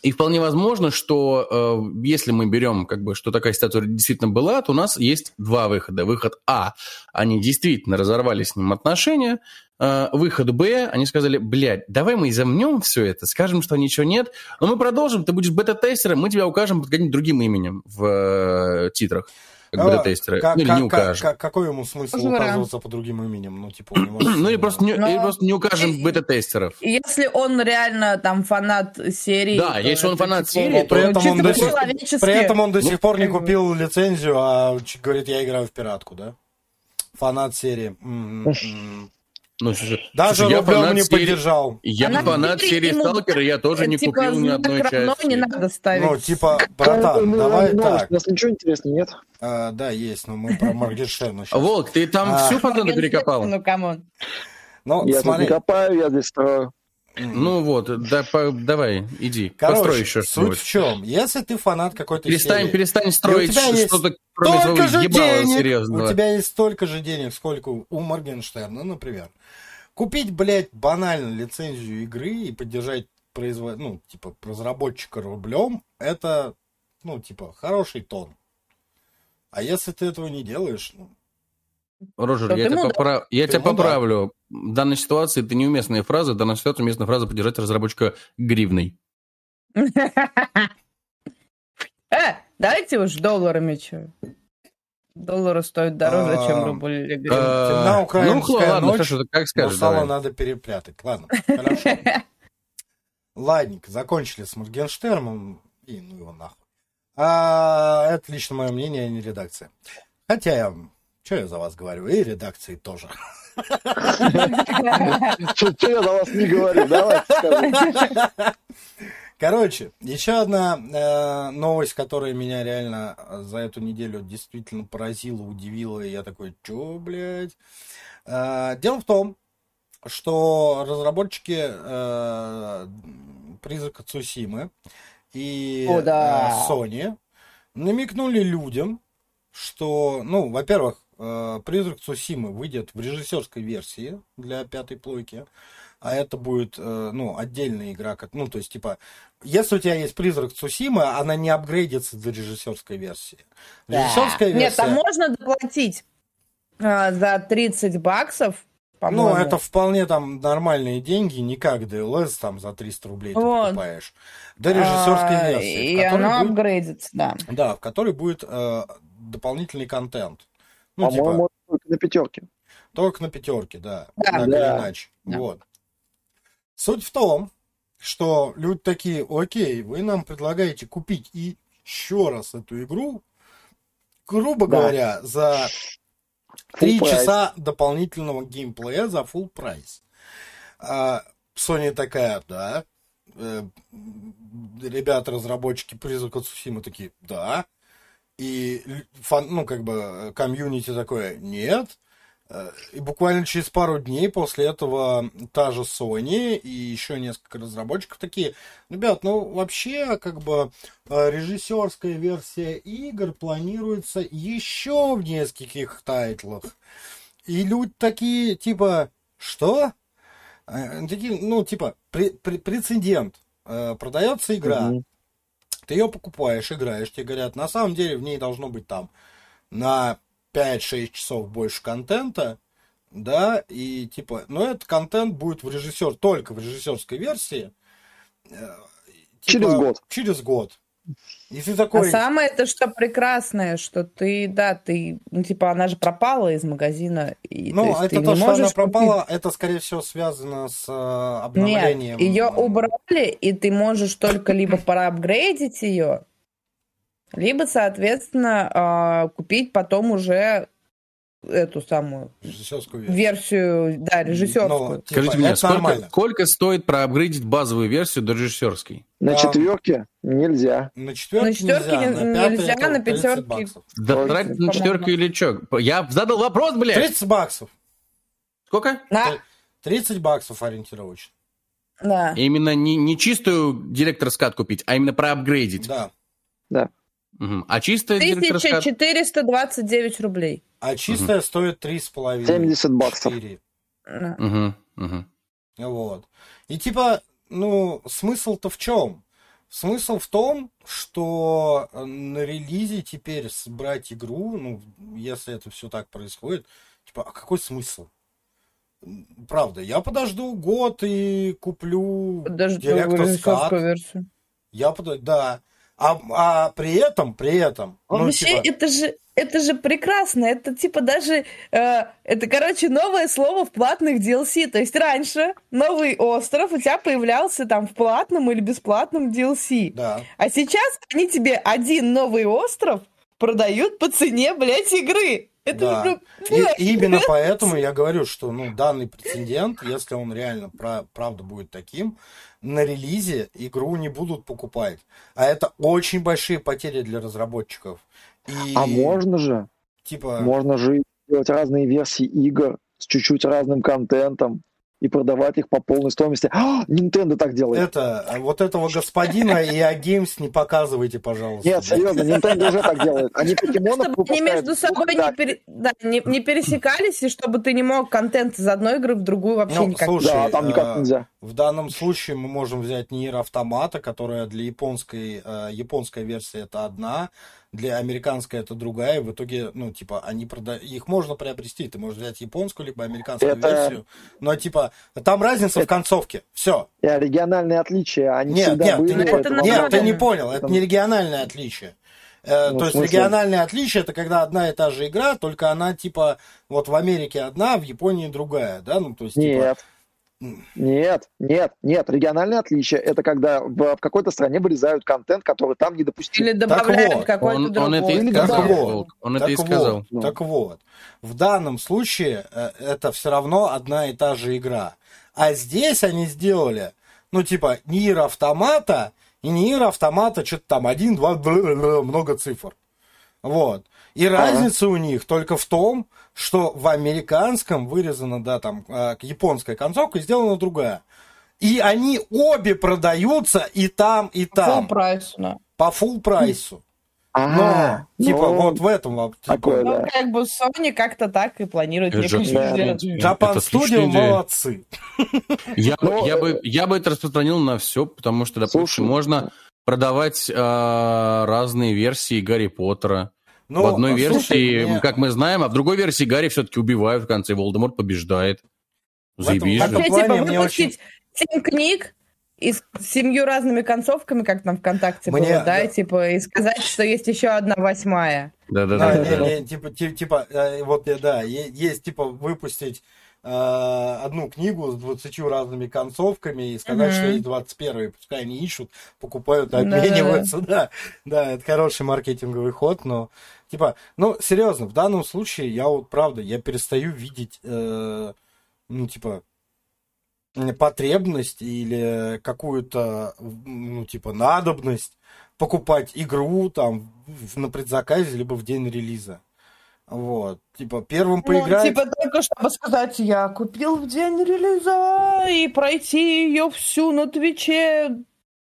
И вполне возможно, что э, если мы берем, как бы, что такая ситуация действительно была, то у нас есть два выхода. Выход А, они действительно разорвали с ним отношения. Э, выход Б, они сказали, блядь, давай мы замнем все это, скажем, что ничего нет, но мы продолжим, ты будешь бета-тестером, мы тебя укажем под каким-нибудь другим именем в э, титрах. Как А, бета-тестера. как- ну, или как- не укажем. как- Какой ему смысл вариант. указываться по другим именем? Ну, типа, у него... Ну, или просто не, Но- просто не укажем бета-тестеров. Если он реально там фанат серии... Да, то если он фанат типа, серии, то- При этом он до сих- по-человечески. При этом он до Ну, сих пор не купил лицензию, а говорит, я играю в пиратку, да? Фанат серии. М, м. Ну, Даже слушай, я рублем фанат не серии- поддержал. Я Она фанат серии ему, Сталкера, я тоже не типа, купил ни одной части. не надо ставить. Ну, типа, Ну, братан, давай ну, так. У нас ничего интересного нет. А, Да, есть, но мы про Моргенштерна сейчас. Волк, ты там А. всю фазенду перекопал? Ну, come on. Ну, Я тут смотри. не копаю, я здесь строю. Ну вот, да, по- давай, иди, Короче, построй еще суть что-нибудь. в чем? Если ты фанат какой-то Перестань, серии, перестань строить что-то, кроме своего же денег, серьезного. у тебя есть столько же денег, сколько у Моргенштерна, например. Купить, блядь, банально лицензию игры и поддержать производ... ну, типа, разработчика рублем, это, ну, типа, хороший тон. А если ты этого не делаешь, ну, Рожер, я тебя, попра- я тебя поправлю. В данной ситуации это неуместная фраза, в данной ситуации уместная фраза поддержать разработчика гривной. Э, давайте уж долларами что. Доллары стоят дороже, А, чем рубль или гривна. А, темна Ну, украинская ладно, ночь, как скажешь, сало надо перепрятать. Ладно, хорошо. Ладненько, закончили с Моргенштерном, и ну его нахуй. А, это лично мое мнение, а не редакция. Хотя я, что я за вас говорю, и редакции тоже. Что я за вас не говорю, давайте. Короче, еще одна э, новость, которая меня реально за эту неделю действительно поразила, удивила, и я такой, чё, блядь? Э, дело в том, что разработчики э, Призрака Цусимы и О, да. э, Sony намекнули людям, что, ну, во-первых, Призрак Цусимы выйдет в режиссерской версии для пятой плойки, а это будет, э, ну, отдельная игра, как, ну, то есть, типа, если у тебя есть Призрак Цусимы, она не апгрейдится до режиссерской версии. Режиссерская версия... Нет, там можно доплатить а, за 30 баксов, по-моему. Ну, это вполне там нормальные деньги, не как DLS там за 300 рублей ты Вот. покупаешь. До режиссерской А, версии. И она апгрейдится, да. Да, в которой будет э, дополнительный контент. Ну, типа, По-моему, только на пятерке. только на пятерке, да. Да. так или Да. иначе. Да. Вот. Суть в том, что люди такие, окей, вы нам предлагаете купить и еще раз эту игру, грубо Да. говоря, за три часа дополнительного геймплея за full прайс. А Sony такая, да. Э, Ребята, разработчики Призрака Цусимы такие, да. И, фан- ну, как бы, комьюнити такое, нет. Э, И буквально через пару дней после этого та же Sony и еще несколько разработчиков такие, ребят, ну вообще как бы э, режиссерская версия игр планируется еще в нескольких тайтлах. И люди такие, типа, что? Э, Такие, ну, типа, пре- пре- прецедент. Продается игра, Мгм. Ты ее покупаешь, играешь, тебе говорят, на самом деле в ней должно быть там на 5-6 часов больше контента, да, и типа, но этот контент будет в режиссер, только в режиссерской версии. э, типа, Через год. Через год. И ты А такой, самое это что прекрасное, что ты, да, ты, ну, типа, она же пропала из магазина. И, ну, ты это то, что она можешь купить. пропала, это, скорее всего, связано с э, Нет, обновлением. ее убрали, и ты можешь только либо проапгрейдить ее, либо, соответственно, а, купить потом уже эту самую Режиссерскую версию. версию, да, Ну, режиссерскую. типа, Скажите мне, сколько, нормально. сколько стоит проапгрейдить базовую версию до режиссерской? На Там- четверке нельзя. На четверке, На четверке нельзя, не- на нельзя, на 30 пятерке. баксов. Да Ой, тратить на четверку или что? Я задал вопрос, блядь! 30 баксов. Сколько? На, 30 баксов ориентировочно. да. Именно не, не чистую директор скат купить, а именно проапгрейдить. Да. Мгм. А чистая директор скат... 1429 рублей. А чистая стоит 3,5. 70 баксов. 4. Да. Мгм, мгм. Вот. И типа, ну, смысл-то в чем? Смысл в том, что э, на релизе теперь собрать игру, ну, если это все так происходит, типа, а какой смысл? Правда, я подожду год и куплю Даже директор версию. Я подожду, да. А, а при этом, при этом, ну, Вообще, типа, это же это же прекрасно. Это типа даже э, это, короче, новое слово в платных DLC. То есть раньше новый остров у тебя появлялся там в платном или бесплатном DLC. да. А сейчас они тебе один новый остров продают по цене, блядь, игры. Это Да. ну, И именно поэтому я говорю, что ну, данный прецедент, если он реально пра- правда будет таким, на релизе игру не будут покупать. А это очень большие потери для разработчиков. И, А можно же, типа, можно же делать разные версии игр с чуть-чуть разным контентом и продавать их по полной стоимости. А, Nintendo так делает. это, вот этого господина и Games не показывайте, пожалуйста. Нет, серьезно, Nintendo уже так делает. Они покемонов чтобы они между собой не, пере- да, не, не пересекались, и чтобы ты не мог контент из одной игры в другую вообще Ну, никак. слушай, Да, там никак э, нельзя. В данном случае мы можем взять Нир Автомата, которая для японской, э, японская версия это одна, для американской это другая. В итоге, ну, типа, они продают, их можно приобрести. Ты можешь взять японскую либо американскую Это- версию. Но, типа, там разница в концовке. Все. Региональные отличия, они Нет, всегда нет, были. ты не, Это это нет, ты не понял. Это не региональное отличие. Э, Ну, то есть региональное отличие это когда одна и та же игра, только она типа вот в Америке одна, в Японии другая, да? Ну то есть типа Нет. Нет, нет. Региональные отличия это когда в, в какой-то стране вырезают контент, который там не допустим. Или добавляют вот, какой-то Он, другой. он это и Или Так сказал. вот, Он так это и вот, сказал. Ну. Так вот, в данном случае э, это все равно одна и та же игра. А здесь они сделали, ну, типа, Нир автомата, и Нир автомата что-то там один, два, много цифр. Вот. И разница у них только в том, что в американском вырезана, да, там, э, японская концовка и сделана другая. И они обе продаются и там, и там. прайс, да. По full прайсу. Но, Ага, типа, ну, вот в этом вот, типа, такое, Ну, да. как бы Sony как-то так и планирует, сделать. Japan Studio молодцы. Я, Ну, я, э, бы, я бы это распространил на все, потому что, допустим, Слушай, можно продавать а, разные версии Гарри Поттера. Ну, в одной а, слушай, версии, мне- как мы знаем, а в другой версии Гарри все-таки убивают в конце, Волдеморт побеждает. Заебись Вообще, типа, мне выпустить семь книг и с семью разными концовками, как там ВКонтакте Мне- было, да, да. типа, и сказать, что есть еще одна восьмая. Да, Да-да-да. типа, ти- типа, э, вот, э, да, есть, типа, выпустить одну книгу с 20 разными концовками и сказать, Мгм. что есть 21 пускай они ищут, покупают, обмениваются, да. Да, это хороший маркетинговый ход, но, типа, ну, серьезно, в данном случае я вот, правда, я перестаю видеть, э, ну, типа, потребность или какую-то, ну, типа, надобность покупать игру там на предзаказе, либо в день релиза. Вот. Типа, первым поиграть... Ну, типа только чтобы сказать, я купил в день релиза и пройти ее всю на Твиче.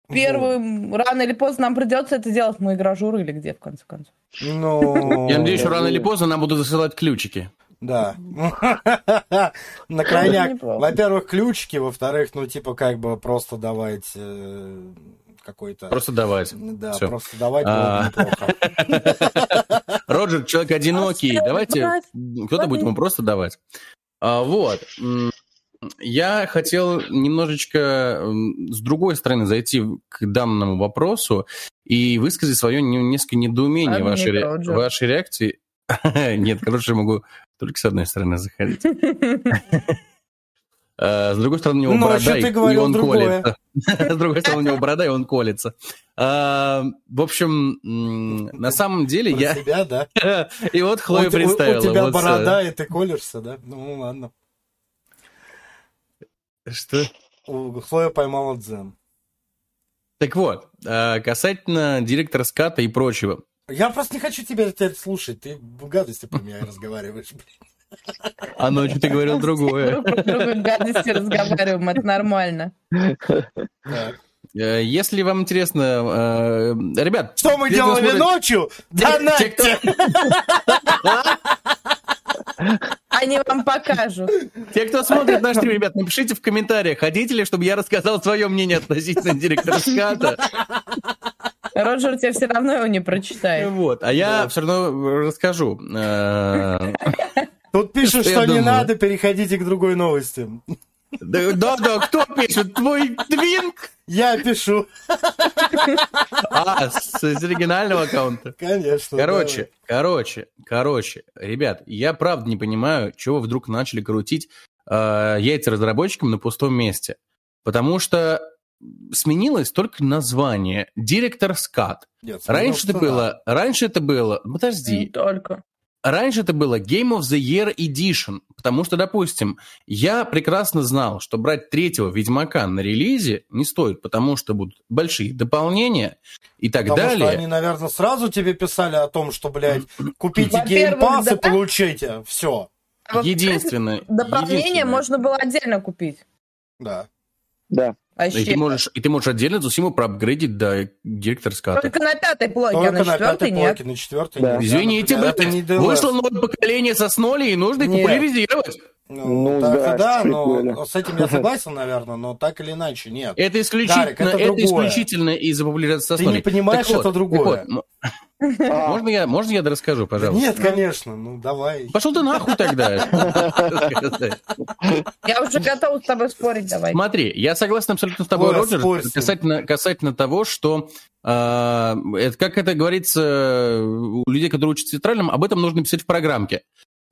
Первым, рано или поздно нам придется это делать. Мы игражуры или где, в конце концов? Ну... Я надеюсь, что рано или поздно нам будут засылать ключики. Да. На крайняк. Во-первых, ключики, во-вторых, ну, типа, как бы просто давать э, какой-то... Просто давать. Да, Всё. просто давать было А. бы неплохо. Роджер, человек одинокий. Давайте кто-то будет ему просто давать. А, вот. Я хотел немножечко с другой стороны зайти к данному вопросу и высказать свое не- несколько недоумение Обник, вашей, ре- вашей реакции. Нет, короче, я могу только с одной стороны заходить. А, С другой стороны, у него Ну, а борода, что и ты и говорил он другое? колется. С другой стороны, у него борода, и он колется. В общем, на самом деле я... себя, да? И вот Хлоя представила. У тебя вот, э, борода, и ты колешься, да? Ну, ладно. Что? Хлоя поймала дзен. Так вот, э, касательно директора ската и прочего. Я просто не хочу тебя слушать. Ты гадости про меня разговариваешь. блин. А ночью ты говорил другое. Друг про друга гадости разговариваем, это нормально. Э, Если вам интересно, э, ребят... Что мы делали смотрит- ночью? те- те, кто- Донатьте! Они вам покажут. Те, кто смотрит наш стрим, ребят, напишите в комментариях, хотите ли, чтобы я рассказал свое мнение относительно директора ската. Роджер тебе все равно его не прочитает. Вот, а я все равно расскажу. Тут пишут, Что что не думаю? надо, переходите к другой новости. Да, да, да, кто пишет? Твой твинк? Я пишу, А, с, с оригинального аккаунта. конечно. Короче, короче, короче, ребят, я правда не понимаю, чего вы вдруг начали крутить э, яйца разработчикам на пустом месте. Потому что сменилось только название. Директор Скат. Нет, Раньше это ну, было, раньше это было, Не подожди, только. Раньше это было Game of the Year Edition, потому что, допустим, я прекрасно знал, что брать третьего Ведьмака на релизе не стоит, потому что будут большие дополнения и так Потому далее. что они, наверное, сразу тебе писали о том, что, блядь, купите геймпас и да. получите. Все. А Единственное. Дополнение единственное. можно было отдельно купить. Да. Да. И Вообще. ты можешь, и ты можешь отдельно Зусиму проапгрейдить до директор ската. Только на пятой блоке, а Только на на четвертой пятой нет. блоке, на четвертой Да. нет. Извините, блядь, это не DLS. вышло новое поколение со Сноли, и нужно их популяризировать. Ну, Ну, так да, и да, прикольно. но с этим я согласен, наверное, но так или иначе нет. Это исключительно, Дарик, это это, другое. исключительно из-за популяризации со Ты не понимаешь, Так вот, это другое. так вот, А, можно я, можно я расскажу, пожалуйста? Нет, конечно, ну давай. Пошел ты нахуй тогда. Я уже готова с тобой спорить, давай. Смотри, я согласен абсолютно с тобой, Ой, Роджер, касательно, касательно того, что, это, как это говорится у людей, которые учатся театральным, об этом нужно писать в программке.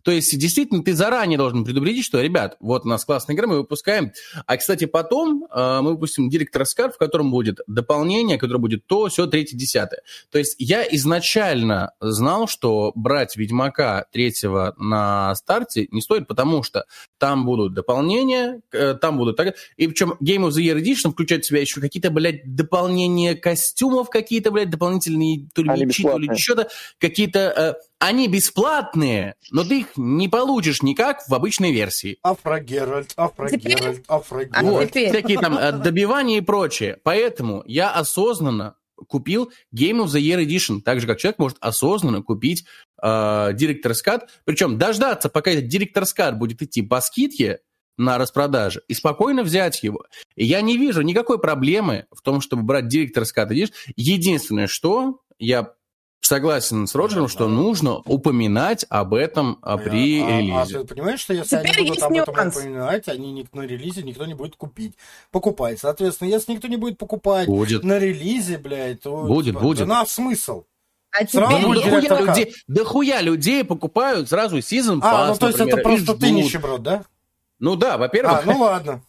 То есть, действительно, ты заранее должен предупредить, что, ребят, вот у нас классная игра, мы выпускаем. А, кстати, потом а, мы выпустим директор Скар, в котором будет дополнение, которое будет то, все, третье, десятое. То есть, я изначально знал, что брать Ведьмака третьего на старте не стоит, потому что там будут дополнения, э, там будут... так- И причем Game of the Year Edition включает в себя еще какие-то, блядь, дополнения костюмов, какие-то, блядь, дополнительные то ли мечи, то ли что-то, какие-то... э, они бесплатные, но ты их не получишь никак в обычной версии. Афро Геральт, Афро Теперь- Геральт, Афро А Вот, всякие там э, добивания и прочее. Поэтому я осознанно купил Game of the Year Edition, так же, как человек может осознанно купить э, Director's Cut, причем дождаться, пока этот Director's Cut будет идти по скидке на распродаже, и спокойно взять его. И я не вижу никакой проблемы в том, чтобы брать Cut Edition. Единственное, что я согласен с Роджером, что нужно упоминать об этом а, при а, а релизе. ты понимаешь, что если Теперь они будут есть об этом нюанс. упоминать, они ник- на релизе никто не будет купить, покупать. Соответственно, если никто не будет покупать Будет. на релизе, блядь, то Будет, типа, будет. да на смысл. А Сразу теперь будет есть дохуя директор нюанс. людей, людей покупают сразу сезон А, пас, ну то есть например, это просто ты нищеброд, да? Ну да, во-первых, А, ну ладно.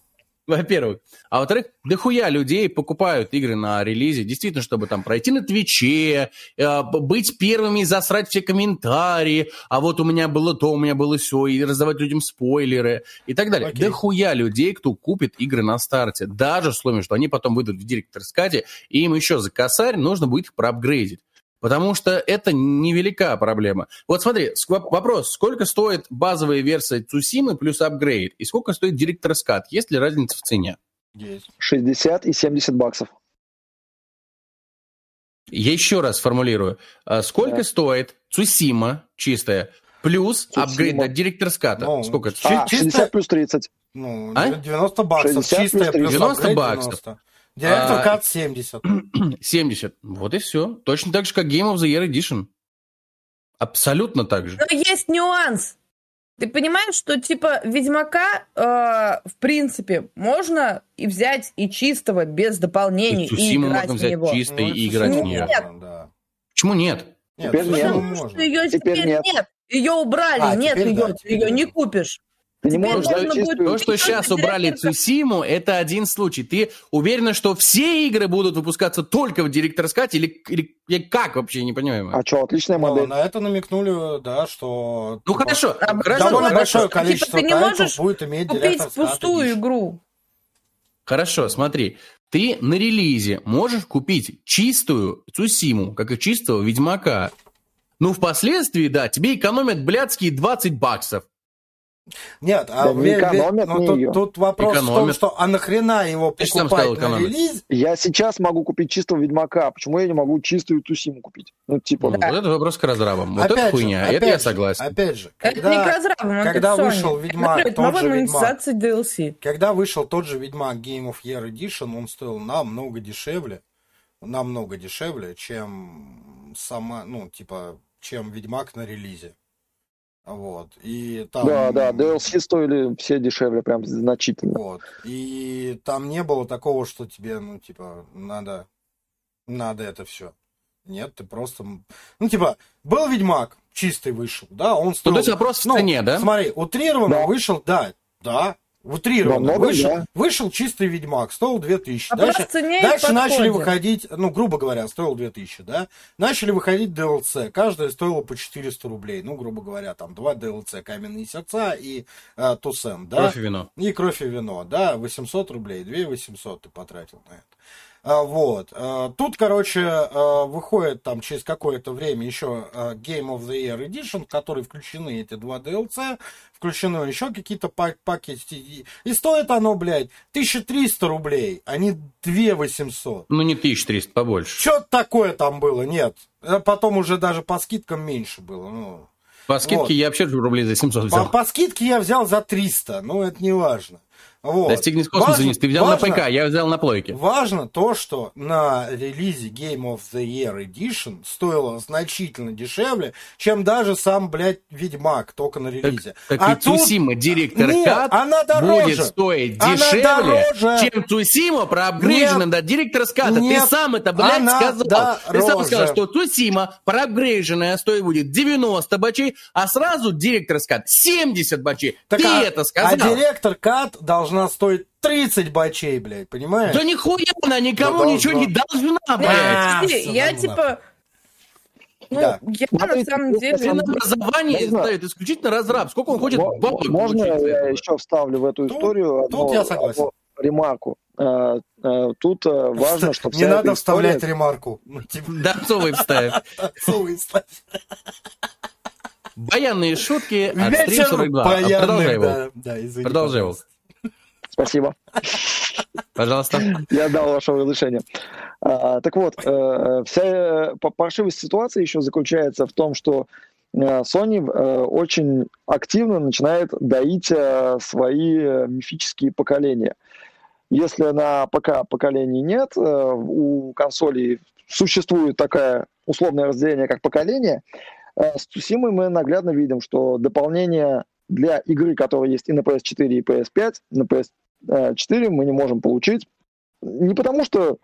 Во-первых. А во-вторых, дохуя людей покупают игры на релизе, действительно, чтобы там пройти на Твиче, э, быть первыми, засрать все комментарии, а вот у меня было то, у меня было все, и раздавать людям спойлеры и так далее. Окей. Дохуя людей, кто купит игры на старте, даже в условии, что они потом выйдут в директорскате, и им еще за косарь нужно будет их проапгрейдить. Потому что это невелика проблема. Вот смотри, вопрос, сколько стоит базовая версия Цусимы плюс апгрейд? И сколько стоит директор скат? Есть ли разница в цене? Есть. 60 и 70 баксов. Я еще раз формулирую. А Сколько Да. стоит Цусима чистая плюс Цусима. апгрейд на директор ската? Ну, Сколько А, чисто- 60 плюс 30. Ну, А? 90 баксов. 60 Чистая плюс плюс 90 апгрейд баксов. 90. Директор А, кат 70. 70. Вот и все. Точно так же, как Game of the Year Edition. Абсолютно так же. Но есть нюанс. Ты понимаешь, что типа Ведьмака, э, в принципе, можно и взять и чистого без дополнений, И и, играть можно в взять него. чистой Ну, и играть в Нет. нее. да. Почему нет? Нет, Теперь нет. Потому что ее Теперь теперь, нет. нет. Ее убрали, А, нет теперь ее, да, ее да. не купишь. Ты не можешь будет чистую. То, что сейчас убрали Цусиму, это один случай. Ты уверена, что все игры будут выпускаться только в директор скате или, или, или как вообще, не понимаю. А что, отличная модель. на это намекнули, да, что... Ну типа, хорошо, хорошо, Довольно хорошо. большое количество Типа ты не можешь будет иметь Купить пустую игру. Хорошо, смотри. Ты на релизе можешь купить чистую Цусиму, как и чистого Ведьмака. Ну, впоследствии, да, тебе экономят блядские 20 баксов. Нет, а Да не ве- ве- экономят ну, не тут, её. тут вопрос в том, Экономят. что а нахрена его покупать на экономят. релиз? Я сейчас могу купить чистого Ведьмака. Почему я не могу чистую Тусиму купить? Ну, типа, Ну, Вот это вопрос к разрабам. Вот Опять это же, хуйня, это опять я же, согласен. Опять же, Это не к когда, разрабам, это когда Sony. вышел Ведьмак, Это тот же Ведьмак. монетизация DLC. когда вышел тот же Ведьмак Game of Year Edition, он стоил намного дешевле, намного дешевле, чем сама, ну, типа, чем Ведьмак на релизе. Вот. И там... да, да, DLC стоили все дешевле, прям значительно. Вот. И там не было такого, что тебе, ну, типа, надо, надо это все. Нет, ты просто... Ну, типа, был Ведьмак, чистый вышел, да, он Ну, стоил... то есть вопрос в Ну, цене, да? Смотри, утрированно Да. вышел, да, да, утрированно Намного, вышел, да. вышел чистый Ведьмак, стоил 2000. Вопрос Дальше, в дальше начали выходить, ну, грубо говоря, стоил 2000, да, начали выходить DLC, каждая стоила по 400 рублей, ну, грубо говоря, там, два DLC, Каменные сердца и э, Тусен, да. Кровь и вино. И кровь и вино, да, 800 рублей, 2 800 ты потратил на это. А, вот. А, Тут, короче, а, выходит там через какое-то время еще Game of the Year Edition, в который включены эти два DLC, включены еще какие-то па- пакеты. И- стоит оно, блядь, 1300 рублей, а не 2 800. Ну, не 1300, побольше. Что такое там было? Нет. А Потом уже даже по скидкам меньше было. Ну, По скидке Вот. я вообще рублей за 700 по, взял. по скидке я взял за 300, но это не важно. Вот. Достигни космоса, Важно- Денис, ты взял важно- на ПК, я взял на плойке. Важно то, что на релизе Game of the Year Edition стоило значительно дешевле, чем даже сам, блядь, Ведьмак, только на Так, релизе. так а и Цусима Директор Нет, Кат она дороже. будет стоить Она дешевле, дороже. чем Цусима проапгрейжена до Директора Ската. Нет, Ты сам это, блядь, сказал. Ты сам дороже. сказал, что Цусима проапгрейженная стоит будет 90 бачей, а сразу Директор Скат 70 бачей. Так, Ты а, это а сказал. директор Кат должна стоить 30 бачей, блядь, понимаешь? Да нихуя она никому Да ничего должна. не должна, блядь. А, подожди, я ну типа... Ну, Да. я Смотрите, на самом ну, деле... На образование ставит исключительно разраб. Сколько он хочет бабок Можно я еще вставлю в эту Тут- историю тут одну- я согласен. одну ремарку? Э, э, Тут э, важно, что Не надо история- вставлять ремарку. Ну, типа, Донцовый вставь. отцовый ставь. Баянные шутки от Вечер 42. баянных, Продолжай, Волк. да, да, извини, Продолжай, Волк. Спасибо. Пожалуйста. Я дал ваше разрешение. А, так вот, э, вся э, паршивость ситуации еще заключается в том, что э, Sony э, очень активно начинает доить э, свои мифические поколения. Если на ПК поколений нет, у консолей существует такое условное разделение, как поколение, с Тусимой мы наглядно видим, что дополнение для игры, которая есть и на PS4, и PS5, на PS4 мы не можем получить. Не потому, что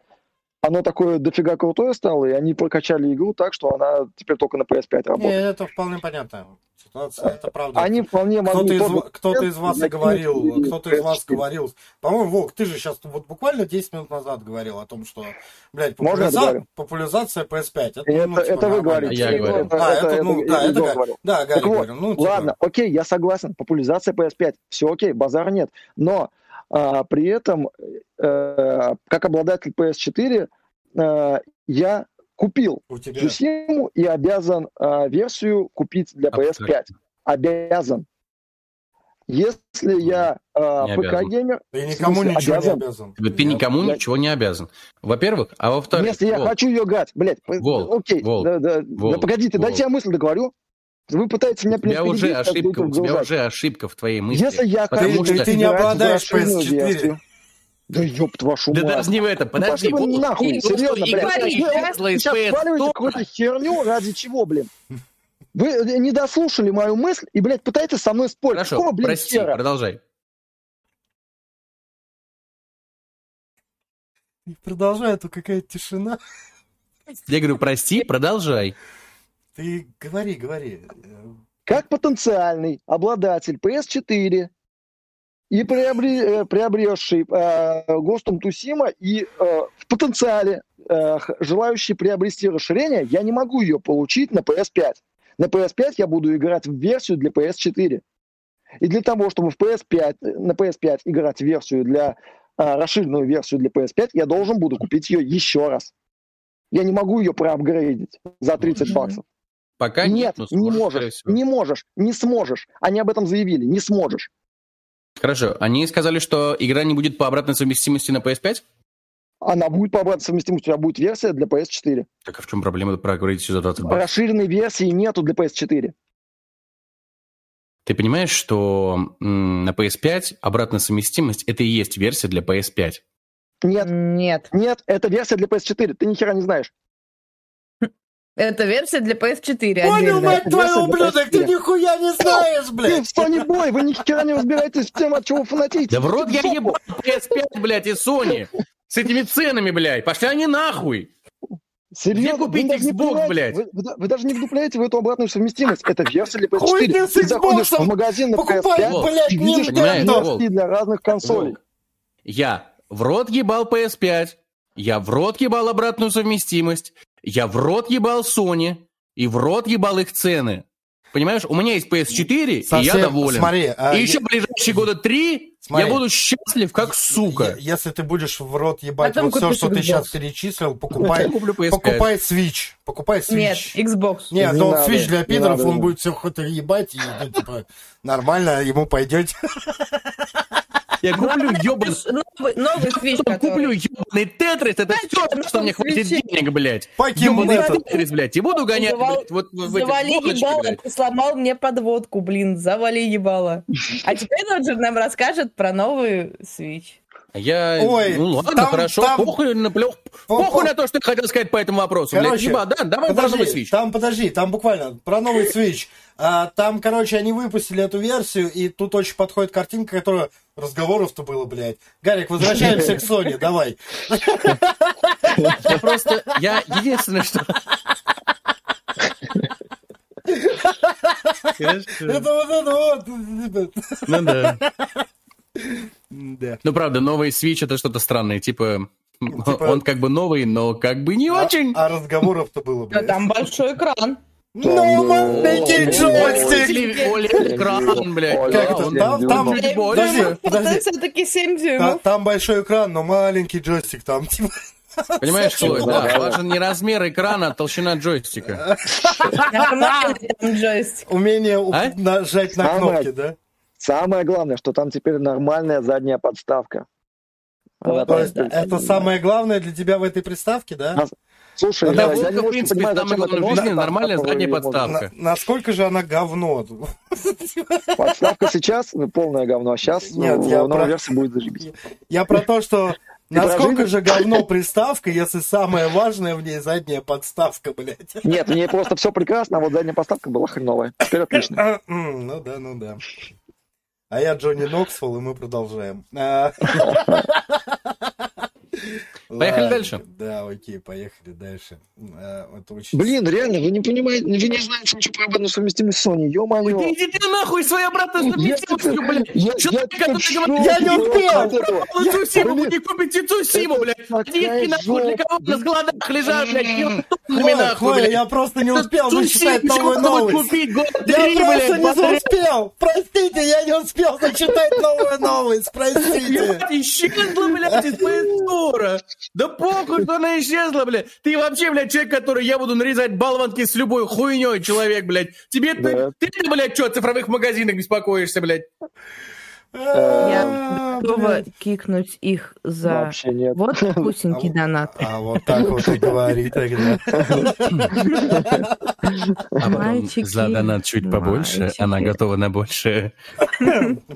оно такое дофига крутое стало, и они прокачали игру так, что она теперь только на PS5 Не, работает. это вполне понятно. Ситуация, это правда. Они вполне Кто-то могли из, тоже ва- кто-то из вас и говорил, кто-то из вас PS4. говорил, по-моему, Вок, ты же сейчас вот буквально 10 минут назад говорил о том, что, блядь, популяриза- популяризация PS5. Это, Это, ну, типа, это вы говорите. Я Ну, говорю. А, это, ну, да, я это Га- говорю. Да, Гарри Так вот, говорил. Ну, типа, Ладно, окей, я согласен, популяризация PS5, все окей, базара нет. Но а, при этом, э, как обладатель PS4, э, я купил у тебя... Сусиму и обязан а, версию купить для PS5. Абсолютно. Обязан. Если я а, обязан. ПК-геймер, Ты никому смысле, ничего обязан? не обязан. Ты никому Я- ничего не обязан. Во-первых, а во-вторых, если я хочу ее играть, блядь, Волк, окей, Волк, да, да, Волк, да погодите, Волк. дайте я мысль договорю. Вы пытаетесь меня у тебя уже ошибка, у тебя уже ошибка в твоей мысли. Если я Потому хочу что- Ты- ты не обладаешь расширенную PS4. версию- Да ёб вашу Да мать. даже не в этом, подожди. Ну, пошли вы вот нахуй, ты серьезно, блядь. Вы- сейчас сваливаете какую-то херню ради чего, блин? Вы не дослушали мою мысль и, блядь, пытаетесь со мной спорить. Хорошо, Какого, блин, прости, хера? продолжай. Продолжай, а то какая-то тишина. Я говорю, прости, продолжай. Ты говори, говори. Э, Как потенциальный обладатель PS4 и приобре- э, приобретший э, Ghost of Tsushima и э, в потенциале э, желающий приобрести расширение, я не могу ее получить на PS5. На PS5 я буду играть в версию для PS4. И для того, чтобы в PS5, э, на PS5 играть в версию для э, расширенную версию для PS5, я должен буду купить ее еще раз. Я не могу ее проапгрейдить за 30 Мгм. баксов. Пока Нет, но не сможешь, скорее можешь, всего. не можешь, не сможешь. Они об этом заявили, не сможешь. Хорошо, они сказали, что игра не будет по обратной совместимости на PS5? Она будет по обратной совместимости, у тебя будет версия для PS4. Так а в чем проблема проговорить все за 20 баксов? Расширенной версии нету для PS4. Ты понимаешь, что на PS5 обратная совместимость это и есть версия для PS5? Нет, Нет. нет, это версия для PS4, ты ни хера не знаешь. Это версия для PS4 Понял, мать твою, ублюдок, ты PS4. нихуя не знаешь, Ты блядь. в Sony Boy, вы ни хера не разбираетесь в тем, от чего вы фанатеете. Да в рот я ебал жопу. PS5, блядь, и Sony. С этими ценами, блядь. Пошли они нахуй. Серьезно, Где купить вы Xbox, блядь? Вы, вы- вы даже не вдупляете в эту обратную совместимость. Это версия для Хуй PS4. ты с Ты заходишь Xbox, в магазин на покупай, PS5 блядь, и видишь Nintendo. версии для разных консолей. Я в рот ебал PS5. Я в рот ебал обратную совместимость. Я в рот ебал Sony. И в рот ебал их цены. Понимаешь, у меня есть PS4, и я Совсем- доволен. Смотри, а и я- еще ближайшие года три Смотри. я буду счастлив, как сука. Если ты будешь в рот ебать вот все, что ты Xbox. сейчас перечислил, Я покупай, куплю PS5. покупай Switch. Покупай Switch. Нет, Xbox. Нет, Не но надо, Switch для пидоров, надо. он будет все хоть ебать, и, ну, типа, нормально, ему пойдет. Я куплю ебаный Новый, Потом куплю ебаный Тетрис, это все, что мне хватит денег, блядь. Ебаный. Тетрис, блядь, и буду гонять, блядь, вот в этих Завали ебало, блядь. ты сломал мне подводку, блин, завали ебало. А теперь он же нам расскажет про новый Switch. Я, Ой, ну ладно, там- хорошо, там- похуй на плёх, По- похуй по- на то, что ты хотел сказать по этому вопросу, блядь, Короче, еба, да, давай про новый Подожди, Switch. там, подожди, там буквально про новый Switch. А, там, короче, они выпустили эту версию, и тут очень подходит картинка, которая... Разговоров-то было, блядь. Гарик, возвращаемся к Sony, давай. Я просто, я единственное, что... Это вот это вот. Ну да. Да. Ну правда, новый Switch это что-то странное, типа, Типа- он как бы новый, но как бы не очень. А, а разговоров-то было, Да блядь. там большой экран. Ну, маленький Ой, джойстик! OLED-экран, блядь. Ой, да, Как это? Там, там, подожди, подожди. все-таки 7 Та- дюймов. Там большой экран, но маленький джойстик там, типа. Понимаешь, Хлоя, Да, да, да. важен не размер экрана, а толщина джойстика. Джойстик. Умение А? нажать на кнопки, да? Самое главное, что там теперь нормальная задняя подставка. То есть это самое главное для тебя в этой приставке, да? А, Слушай, Ну, для я, я не в принципе, понимаю, это главное в жизни нормальная задняя подставка. На- насколько же она говно? Подставка сейчас ну, полное говно, а сейчас Нет, ну, я в новой про- версии будет зажибись. Я про то, что насколько прожили? же говно приставка, если самое важное в ней задняя подставка, блядь. Нет, мне просто все прекрасно, а вот задняя подставка была хреновая. Теперь отлично. М, Ну да, ну да. А я Джонни Ноксвелл, и мы продолжаем. А, Поехали Ладно, дальше. Да, окей, поехали дальше. Э, Это очень... Блин, реально, вы не понимаете, вы не знаете ничего про обратную совместимость Sony, ё-моё. Ты иди ты нахуй своей обратной Я совместимостью, блядь. я- Человек, я который типа говорит, Я не успел! этого. «Купил Цусиму, блин. не купите Цусиму, блядь. Идите нахуй, для кого на складах лежат, блядь, ебаными нахуй, блядь. я просто не успел зачитать новую новость. Я просто не успел! Простите, я не успел зачитать новую новость, простите! Ебать, исчезла, блядь, из PS Да похуй, что она исчезла, блядь. Ты вообще, блядь, человек, который я буду нарезать болванки с любой хуйней, человек, блядь. Тебе, Да. ты, ты, блядь, что, цифровых магазинах беспокоишься, блядь? А, Готова блядь. кикнуть их за Вообще нет. вот вкусненький донат. А вот так вот и говори тогда. А потом Мальчики, за донат чуть побольше, мальчики. она готова на больше.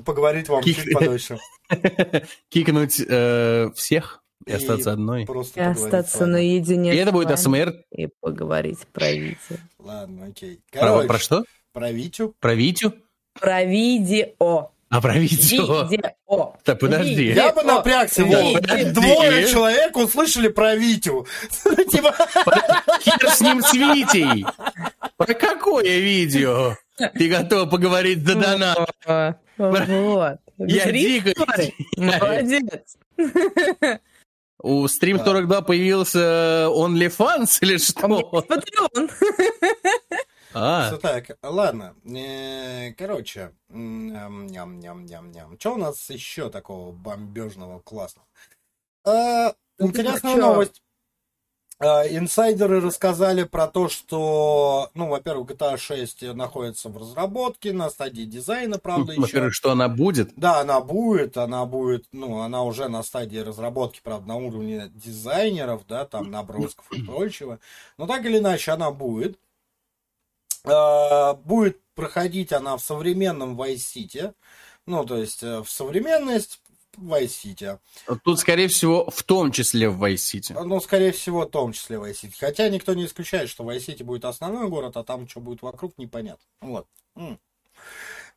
Поговорить вам Кик- чуть подольше. Кикнуть э, всех и И остаться одной. Просто И остаться наедине И это будет АСМР. И поговорить про Витю. Ладно, окей. Про, Короче, про что? Про Витю. Про Витю? Про видео. А про видео? Видео. Так, подожди. Видео. Я бы напрягся. Вов. Двое человек услышали про Витю. Типа, Хер с ним с Витей. Про какое видео? Ты готов поговорить за донат? Вот. Я дико- Молодец. У Stream 42 появился OnlyFans или что? Патреон. А, Всё так, ладно. Э, Короче, ням-ням-ням-ням. Что у нас еще такого бомбежного, классного? А, Ну, Интересная новость. А, Инсайдеры рассказали про то, что, ну, во-первых, GTA 6 находится в разработке, на стадии дизайна, правда, еще. во-первых, что она будет? Да, она будет, она будет, ну, она уже на стадии разработки, правда, на уровне дизайнеров, да, там, набросков и прочего. Но так или иначе, она будет. А, Будет проходить она в современном Vice City. Ну, то есть, э, в современность Vice City. Тут, скорее всего, в том числе в Vice City. Ну, скорее всего, в том числе Vice City. Хотя никто не исключает, что Vice City будет основной город, а там что будет вокруг, непонятно. Вот.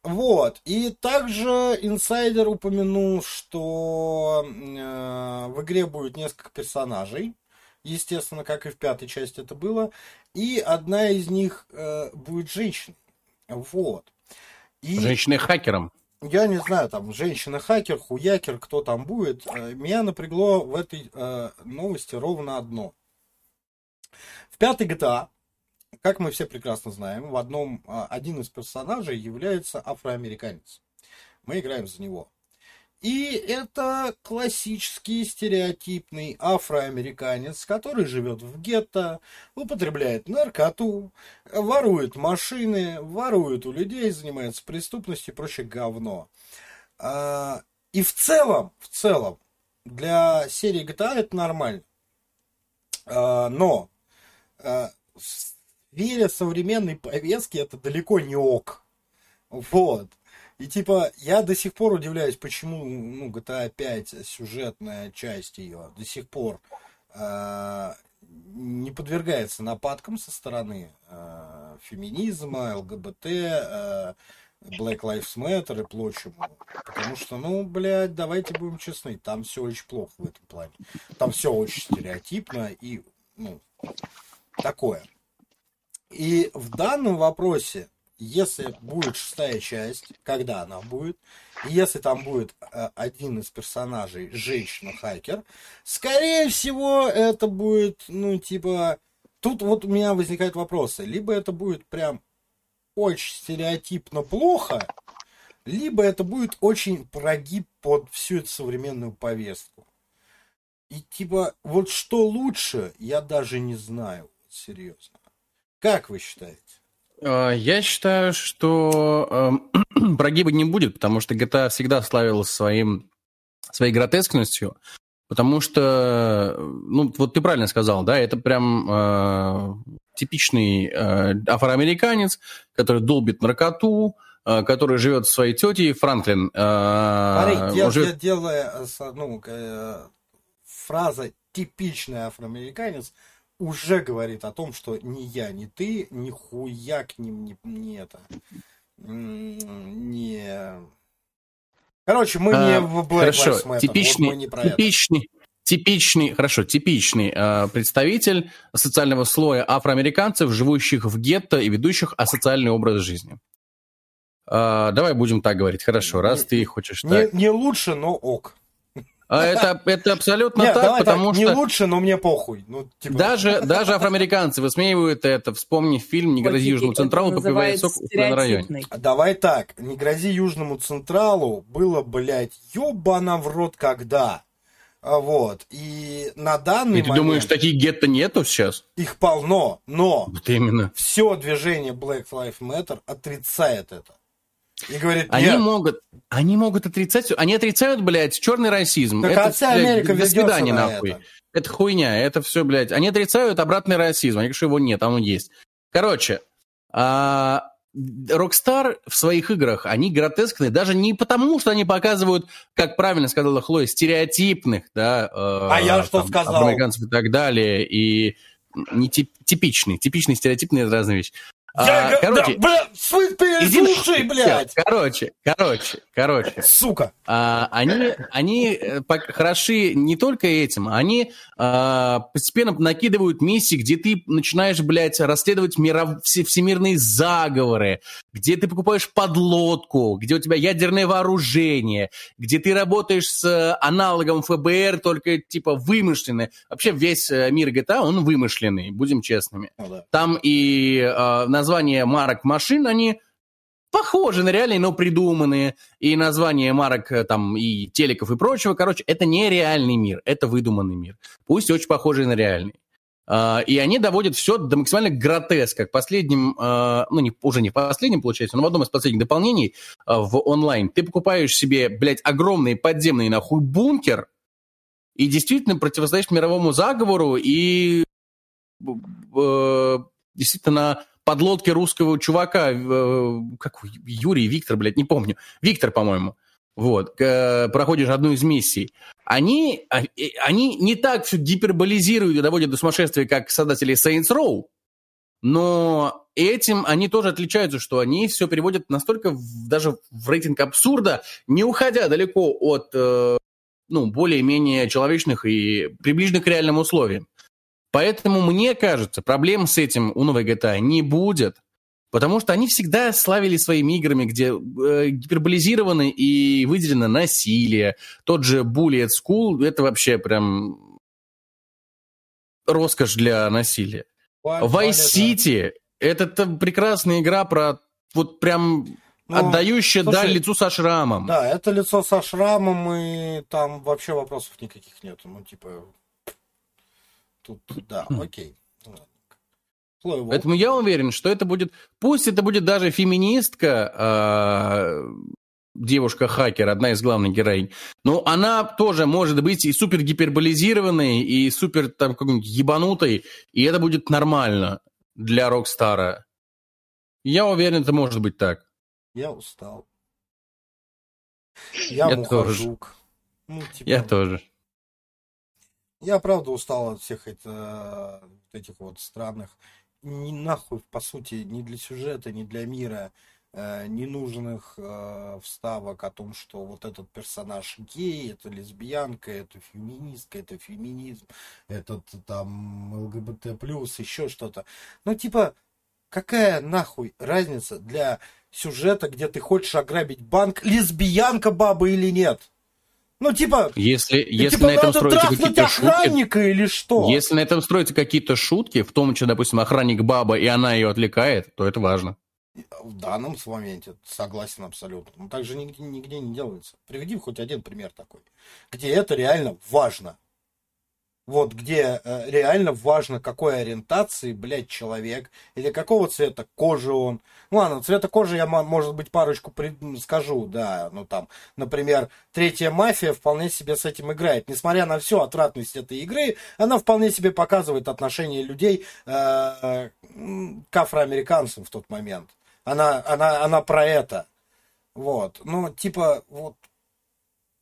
Вот. И также инсайдер упомянул, что э, в игре будет несколько персонажей. Естественно, как и в пятой части это было. И одна из них э, будет женщина. Вот. И... Женщиной-хакером. Я не знаю, там, женщина-хакер, хуякер, кто там будет. Э, Меня напрягло в этой э, новости ровно одно. В пятой GTA, как мы все прекрасно знаем, в одном, а, один из персонажей является афроамериканец. Мы играем за него. И это классический стереотипный афроамериканец, который живет в гетто, употребляет наркоту, ворует машины, ворует у людей, занимается преступностью и прочее говно. А, И в целом, в целом, для серии GTA это нормально. А, Но а, в сфере современной повестки это далеко не ок. Вот. И типа, я до сих пор удивляюсь, почему ну, GTA 5, сюжетная часть ее, до сих пор а, не подвергается нападкам со стороны а, феминизма, ЛГБТ, а, Black Lives Matter и прочему. Потому что, ну, блядь, давайте будем честны, там все очень плохо в этом плане. Там все очень стереотипно и, ну, такое. И в данном вопросе, если будет шестая часть, когда она будет, если там будет э, один из персонажей женщина-хакер, скорее всего, это будет, ну, типа... Тут вот у меня возникают вопросы. Либо это будет прям очень стереотипно плохо, либо это будет очень прогиб под всю эту современную повестку. И типа, вот что лучше, я даже не знаю, серьезно. Как вы считаете? А, Я считаю, что эм, прогиба не будет, потому что GTA всегда славилась своим, своей гротескностью, потому что, ну, вот ты правильно сказал, да, это прям э, типичный э, афроамериканец, который долбит наркоту, э, который живет со своей тетей, Франклин. э, Смотри, дел- живет- дел- делая, э, ну, э, фраза «типичный афроамериканец» уже говорит о том, что ни я, ни ты, ни хуя к ним не, не это, не... Короче, мы А, не в Black Хорошо, Lives Matter, вот типичный, мы не про это. типичный, типичный, хорошо, типичный э, представитель социального слоя афроамериканцев, живущих в гетто и ведущих асоциальный образ жизни. Э, давай будем так говорить, хорошо, раз Не- ты хочешь Не, так. не лучше, но ок. А это, это абсолютно Нет, так, давай потому так, не что лучше, но мне похуй. Ну, типа, даже, даже афроамериканцы высмеивают это. Вспомни фильм «Не грози Южному Централу, называется сок в районе». стереотипный. Давай так, не грози Южному Централу было, блядь, ёбана в рот когда. А Вот. И на данный И ты момент думаешь, таких гетто нету сейчас? их полно, но Вот именно. все движение Black Lives Matter отрицает это. И говорит, Они нет, могут, они могут отрицать, они отрицают, блядь, черный расизм. так это, а вся блядь, Америка до свидания, на нахуй. это. Это хуйня, это все, блядь. Они отрицают обратный расизм. Они говорят, что его нет, а он есть. Короче, а, Rockstar в своих играх, они гротескные, даже не потому, что они показывают, как правильно сказала Хлоя, стереотипных, да, э, А я что сказал? афроамериканцев и так далее, и не тип- типичный, стереотипный это разные вещи. Я, А, короче, да, бля, слышь, иди переслушай, нахуй. блядь. Короче, короче, короче. Сука. А, они, они э, хороши не только этим, они а, постепенно накидывают миссии, где ты начинаешь, блядь, расследовать миров- все- всемирные заговоры, где ты покупаешь подлодку, где у тебя ядерное вооружение, где ты работаешь с э, аналогом ФБР, только типа вымышленный. Вообще весь э, мир GTA, он вымышленный, будем честными. Ну да. Там и э, названия марок машин, они похожи на реальные, но придуманные. И названия марок э, там и телеков и прочего. Короче, это не реальный мир, это выдуманный мир. Пусть очень похожий на реальный. А, И они доводят все до максимально гротеска. К последним, э, ну, не, уже не в последнем, получается, но в одном из последних дополнений э, в онлайн ты покупаешь себе, блядь, огромный подземный нахуй бункер и действительно противостоишь мировому заговору и э, действительно подлодке русского чувака, э, как Юрий, Виктор, блядь, не помню. Виктор, по-моему. Вот, э, проходишь одну из миссий. Они, а, они не так все гиперболизируют и доводят до сумасшествия, как создатели Saints Row, но этим они тоже отличаются, что они все переводят настолько в- даже в рейтинг абсурда, не уходя далеко от э, ну, более-менее человечных и приближенных к реальным условиям. Поэтому, мне кажется, проблем с этим у новой GTA не будет, потому что они всегда славили своими играми, где э, гиперболизировано и выделено насилие. Тот же Bullet School — это вообще прям роскошь для насилия. Vice. City — это прекрасная игра про вот прям Ну, отдающая слушай, даль лицу со шрамом. Да, это лицо со шрамом, и там вообще вопросов никаких нет. Ну, типа, тут, да, окей. Ну, ладно. Поэтому я уверен, что это будет, пусть это будет даже феминистка, а, девушка-хакер, одна из главных героинь, но она тоже может быть и супер гиперболизированной, и супер там какой-нибудь ебанутой, и это будет нормально для Рокстара. Я уверен, это может быть так. Я устал. Я, Я мухожук. Ну, типа, Я тоже. Я правда устал от всех это, вот этих вот странных, ни нахуй, по сути, ни для сюжета, ни для мира, э, ненужных э, вставок о том, что вот этот персонаж гей, это лесбиянка, это феминистка, это феминизм, этот там ЛГБТ+, еще что-то. Ну, типа, какая нахуй разница для сюжета, где ты хочешь ограбить банк, лесбиянка баба или нет? Ну, типа, Если, если типа на этом трахнуть какие-то шутки, или что? если на этом строятся какие-то шутки, в том числе, допустим, охранник баба, и она ее отвлекает, то это важно. В данном моменте согласен абсолютно. Но так же нигде, нигде не делается. Приведи хоть один пример такой, где это реально важно. Вот где э, реально важно, какой ориентации, блядь, человек, или какого цвета кожи он. Ну ладно, цвета кожи я, мо- может быть, парочку при- скажу, да, ну там, например, третья мафия вполне себе с этим играет. Несмотря на всю отвратность этой игры, она вполне себе показывает отношение людей э, м, к афроамериканцам в тот момент. Она, она, она про это. Вот. Ну, типа, вот,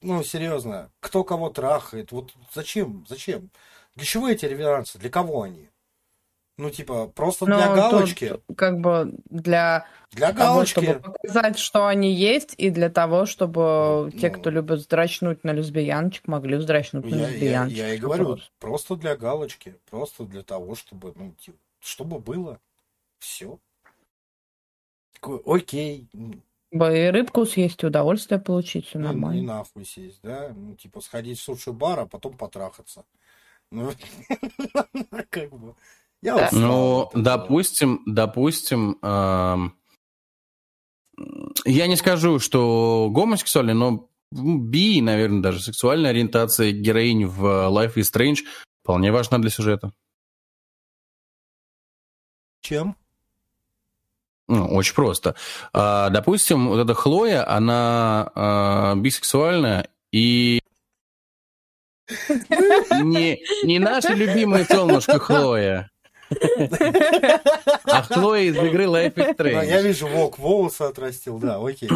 ну, серьезно, кто кого трахает, вот зачем, зачем? Для чего эти реверансы? Для кого они? Ну, типа, просто Но для тут галочки. как бы для Для того, чтобы галочки. показать, что они есть, и для того, чтобы те, Ну. кто любит вздрачнуть на лесбияночек, могли вздрачнуть на Я, я, лесбияночек. я и говорю, просто для галочки. Просто для того, чтобы, ну, ти- чтобы было. Все. Окей. Бы И рыбку съесть, и удовольствие получить, все Ну, и нормально. нахуй сесть, да? Ну, типа, сходить в суши-бар, а потом потрахаться. Ну, как бы... Я устал Ну, допустим, допустим, я не скажу, что гомосексуальный, но би, наверное, даже сексуальная ориентация героинь в Life is Strange вполне важна для сюжета. Чем? Ну, очень просто. А, допустим, вот эта Хлоя, она а, бисексуальная и не, не наша любимая солнышко Хлоя, а Хлоя из игры Life is Ну, я Strange. вижу, волк волосы отрастил, да, окей.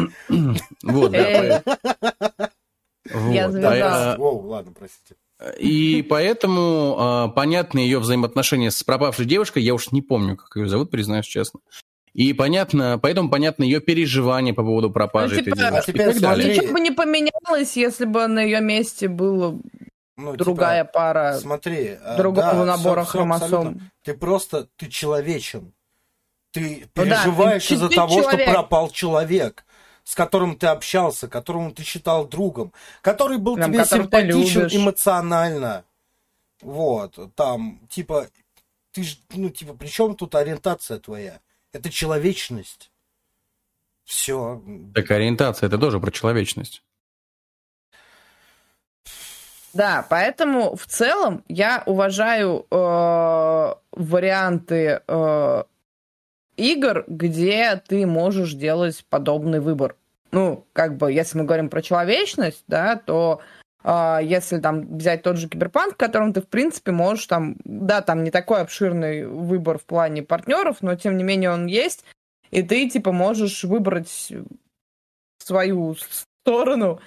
Вот, да, по- Я вот. звезда. А, Да, Воу, ладно, простите. И поэтому а, понятны ее взаимоотношения с пропавшей девушкой. Я уж не помню, как ее зовут, признаюсь честно. И понятно, поэтому понятно ее переживания по поводу пропажи Ну, этой типа, девушки а теперь и так далее. Ничего бы не поменялось, если бы на ее месте была Ну, типа, другая пара Смотри, а, другого да, набора всё- всё абсолютно. хромосом. Ты просто, ты человечен. Ты Ну да, переживаешь ты- из-за ты того, что человек. пропал человек, с которым ты общался, которому ты считал другом, который был Прям тебе симпатичен эмоционально. Вот, там, типа, ты ж, ну, типа, при чем тут ориентация твоя? Это человечность. Все. Так ориентация это тоже про человечность. Да, поэтому в целом я уважаю э, варианты э, игр, где ты можешь делать подобный выбор. Ну, как бы, если мы говорим про человечность, да, то если там взять тот же киберпанк, в котором ты, в принципе, можешь там, да, там не такой обширный выбор в плане партнеров, но тем не менее он есть, и ты, типа, можешь выбрать свою сторону,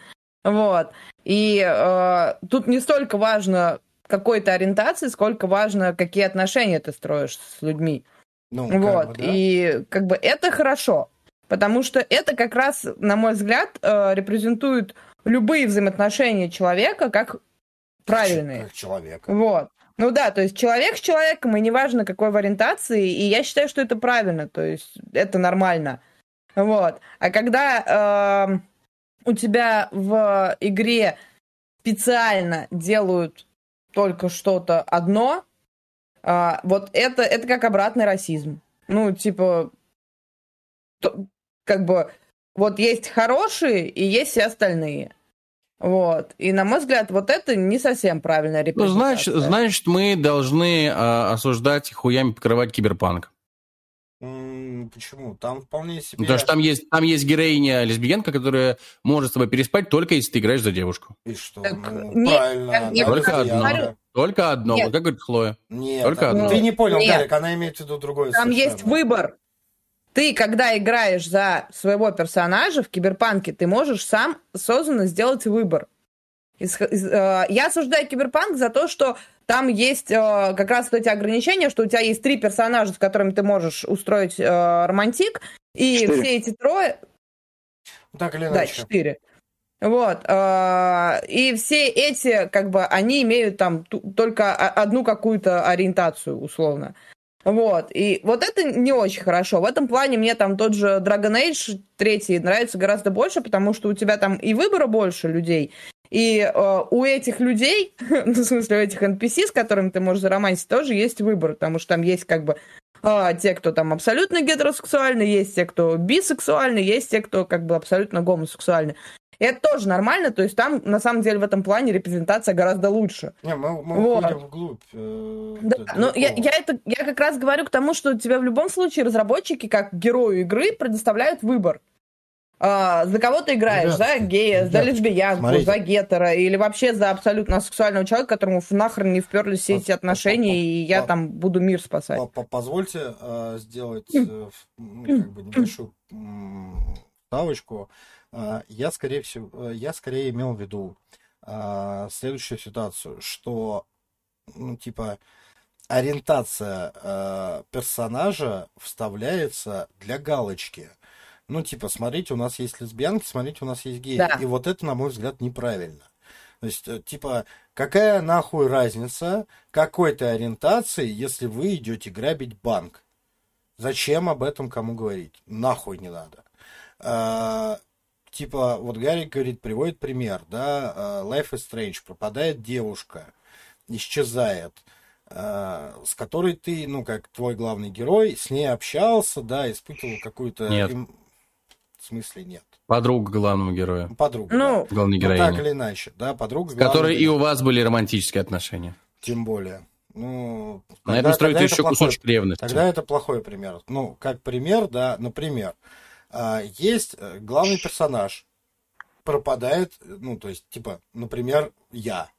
вот. И э, тут не столько важно какой-то ориентации, сколько важно, какие отношения ты строишь с людьми. Ну, как вот. бы, да. И как бы это хорошо. Потому что это как раз, на мой взгляд, э, репрезентует любые взаимоотношения человека как правильные. Как человек. Вот. Ну да, то есть человек с человеком, и неважно какой в ориентации, и я считаю, что это правильно, то есть это нормально. Вот. А когда эм, у тебя в игре специально делают только что-то одно, а, вот это, это как обратный расизм. Ну, типа, то- как бы, вот есть хорошие и есть все остальные. Вот. И, на мой взгляд, вот это не совсем правильная Ну, репрезентация. значит, значит, мы должны а, осуждать и хуями покрывать киберпанк. Почему? Там вполне себе... Потому что там есть, там есть героиня лесбиянка, которая может с тобой переспать только если ты играешь за девушку. И что? Так, Ну, не- правильно. я- я Только лесбиянка. одно. Только одно. Нет. Вот как говорит Хлоя. Нет, Только а- одно. ты не понял, Нет. Гарик, она имеет в виду другое Там совершенно. есть выбор. Ты, когда играешь за своего персонажа в киберпанке, ты можешь сам осознанно сделать выбор. Э, Я осуждаю киберпанк за то, что там есть э, как раз вот эти ограничения, что у тебя есть три персонажа, с которыми ты можешь устроить э, романтик, и Четыре. все эти трое, Так или да, иначе. четыре. Вот. э, И все эти, как бы, они имеют там только одну какую-то ориентацию, условно. Вот. И вот это не очень хорошо. В этом плане мне там тот же Dragon Age третий нравится гораздо больше, потому что у тебя там и выбора больше людей, и э, у этих людей, ну, в смысле, у этих NPC, с которыми ты можешь заромантить, тоже есть выбор, потому что там есть как бы а, те, кто там абсолютно гетеросексуальны, есть те, кто бисексуальны, есть те, кто как бы абсолютно гомосексуальны. И это тоже нормально, то есть там на самом деле в этом плане репрезентация гораздо лучше. Не, мы, мы Вот. уходим вглубь. э, Да, но я, далеко. я, это, я как раз говорю к тому, что тебе в любом случае разработчики, как герою игры, предоставляют выбор. А, за кого ты играешь? Ребятки, за гея, за ребятки, лесбиянку, смотрите. за гетера, или вообще за абсолютно сексуального человека, которому нахрен не вперлись все По- эти по- отношения, по- и я по- там буду мир спасать. По- по- Позвольте э, сделать э, ну, как бы небольшую ставочку. Э, Я скорее всего, э, я скорее имел в виду э, следующую ситуацию, что, ну, типа, ориентация э, персонажа вставляется для галочки. Ну, типа, смотрите, у нас есть лесбиянки, смотрите, у нас есть геи. Да. И вот это, на мой взгляд, неправильно. То есть, э, типа, какая нахуй разница какой-то ориентации, если вы идете грабить банк? Зачем об этом кому говорить? Нахуй не надо. Типа, вот Гарик говорит, приводит пример, да, а, Life is Strange, пропадает девушка, исчезает, а, с которой ты, ну, как твой главный герой, с ней общался, да, испытывал какую-то... Нет. им- В смысле нет? Подруга главному герою. Подруга. Ну, да. Главной Ну, так или иначе, да, подруга. С которой и у вас были романтические отношения. Тем более. Ну, На тогда- этом строится это еще плохой- кусочек ревности. Тогда это плохой пример. Ну, как пример, да, например, есть э, главный персонаж, пропадает, ну, то есть, типа, например, я.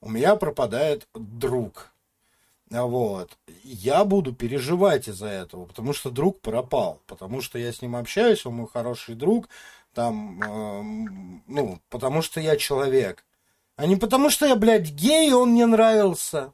У меня пропадает друг. А Вот. Я буду переживать из-за этого, потому что друг пропал, потому что я с ним общаюсь, он мой хороший друг, там, эм, ну, потому что я человек. А не потому что я, блядь, гей, и он мне нравился.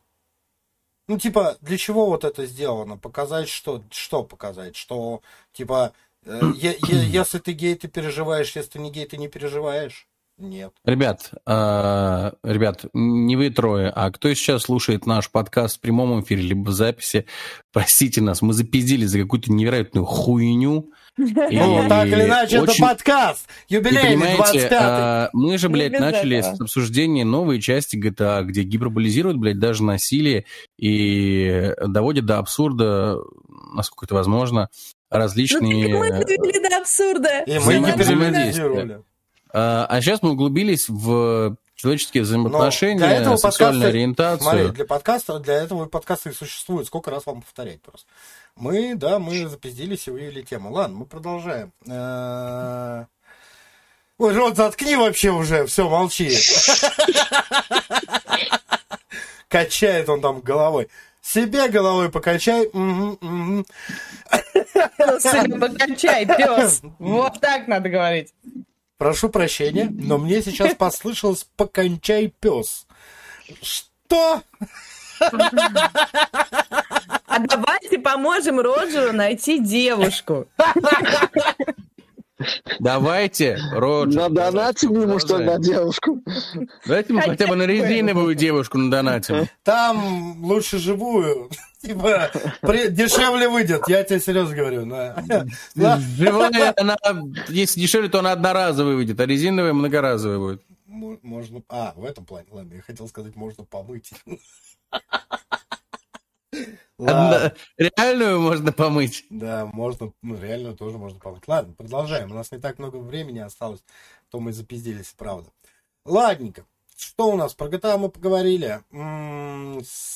Ну, типа, для чего вот это сделано? Показать что? Что показать? Что, типа, если ты гей, ты переживаешь, если ты не гей, ты не переживаешь? Нет. Ребят, а, ребят, не вы трое, а кто сейчас слушает наш подкаст в прямом эфире, либо в записи, простите нас, мы запиздили за какую-то невероятную хуйню. И Ну, так или иначе, это очень- подкаст! И Юбилейный, понимаете, 25-й! а, мы же, блядь, начали с обсуждения новой части GTA, где гиперболизируют, блядь, даже насилие и доводят до абсурда, насколько это возможно, Ну, различные... мы довели до абсурда. И мы не переанализировали. А, а сейчас мы углубились в человеческие взаимоотношения, для этого сексуальную подкаста- ориентацию. Смотри, для подкаста, для этого подкаста и существует. Сколько раз вам повторять просто. Мы, да, мы запиздились и вывели тему. Ладно, мы продолжаем. Э, Ой, рот заткни вообще уже, все, молчи. Качает он там головой. Себе головой покачай. Мгм. Сына покачай, пес. Вот так надо говорить. Прошу прощения, но мне сейчас послышалось «покончай, пес». Что? А давайте поможем Роджеру найти девушку. Давайте, Роджер. Надонатим ему, что на девушку. Давайте мы хотя бы на резиновую девушку надонатим. Там лучше живую. Типа, при- дешевле выйдет, я тебе серьезно говорю. Да. Живая, она, если дешевле, то она одноразовая выйдет, а резиновая многоразовая будет. Можно... А, в этом плане. Ладно, я хотел сказать, можно помыть. Одна- Реальную можно помыть. Да, можно, ну, реально тоже можно помыть. Ладно, продолжаем. У нас не так много времени осталось, то мы запиздились, правда. Ладненько. Что у нас? Про GTA мы поговорили.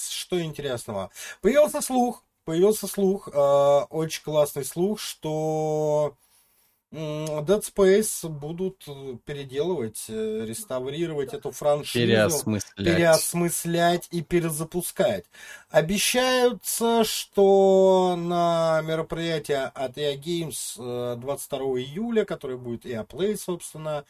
Что интересного? Появился слух, появился слух, э, очень классный слух, что Dead Space будут э, переделывать, э, реставрировать эту франшизу Переосмыслять. переосмыслять и перезапускать. Обещаются, что на мероприятие от EA Games э, 22 июля, которое будет EA Play, собственно,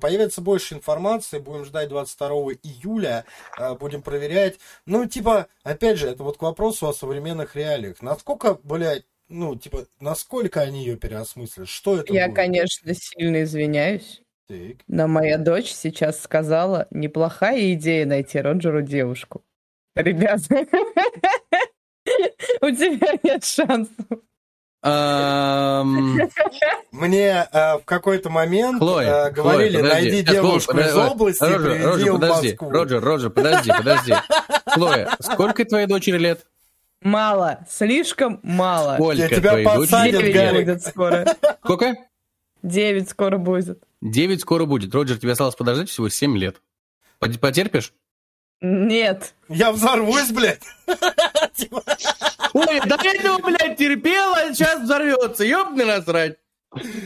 появится больше информации. Будем ждать 22 июля, э, будем проверять. Ну, типа, опять же, это вот к вопросу о современных реалиях. Насколько, блядь, ну, типа, насколько они ее переосмыслят? Что это Я, будет? конечно, сильно извиняюсь. Так. Но моя дочь сейчас сказала, неплохая идея найти Роджеру девушку. Ребята, у тебя нет шансов. Мне э, в какой-то момент Хлоя, э, говорили, Хлоя, подожди. найди девушку Хлоя, из подожди. области и Роджер, в подожди. Москву. Роджер, Роджер, подожди, подожди. Хлоя, сколько твоей дочери лет? Мало, слишком мало. Сколько тебя твоей подсадят, будет скоро. Сколько? Девять скоро будет. Девять скоро будет. Роджер, тебе осталось подождать всего семь лет. Пот- Потерпишь? Нет. Я взорвусь, блядь. Типа, Ой, до этого, блядь, терпела, сейчас взорвется. Ёбаный насрать.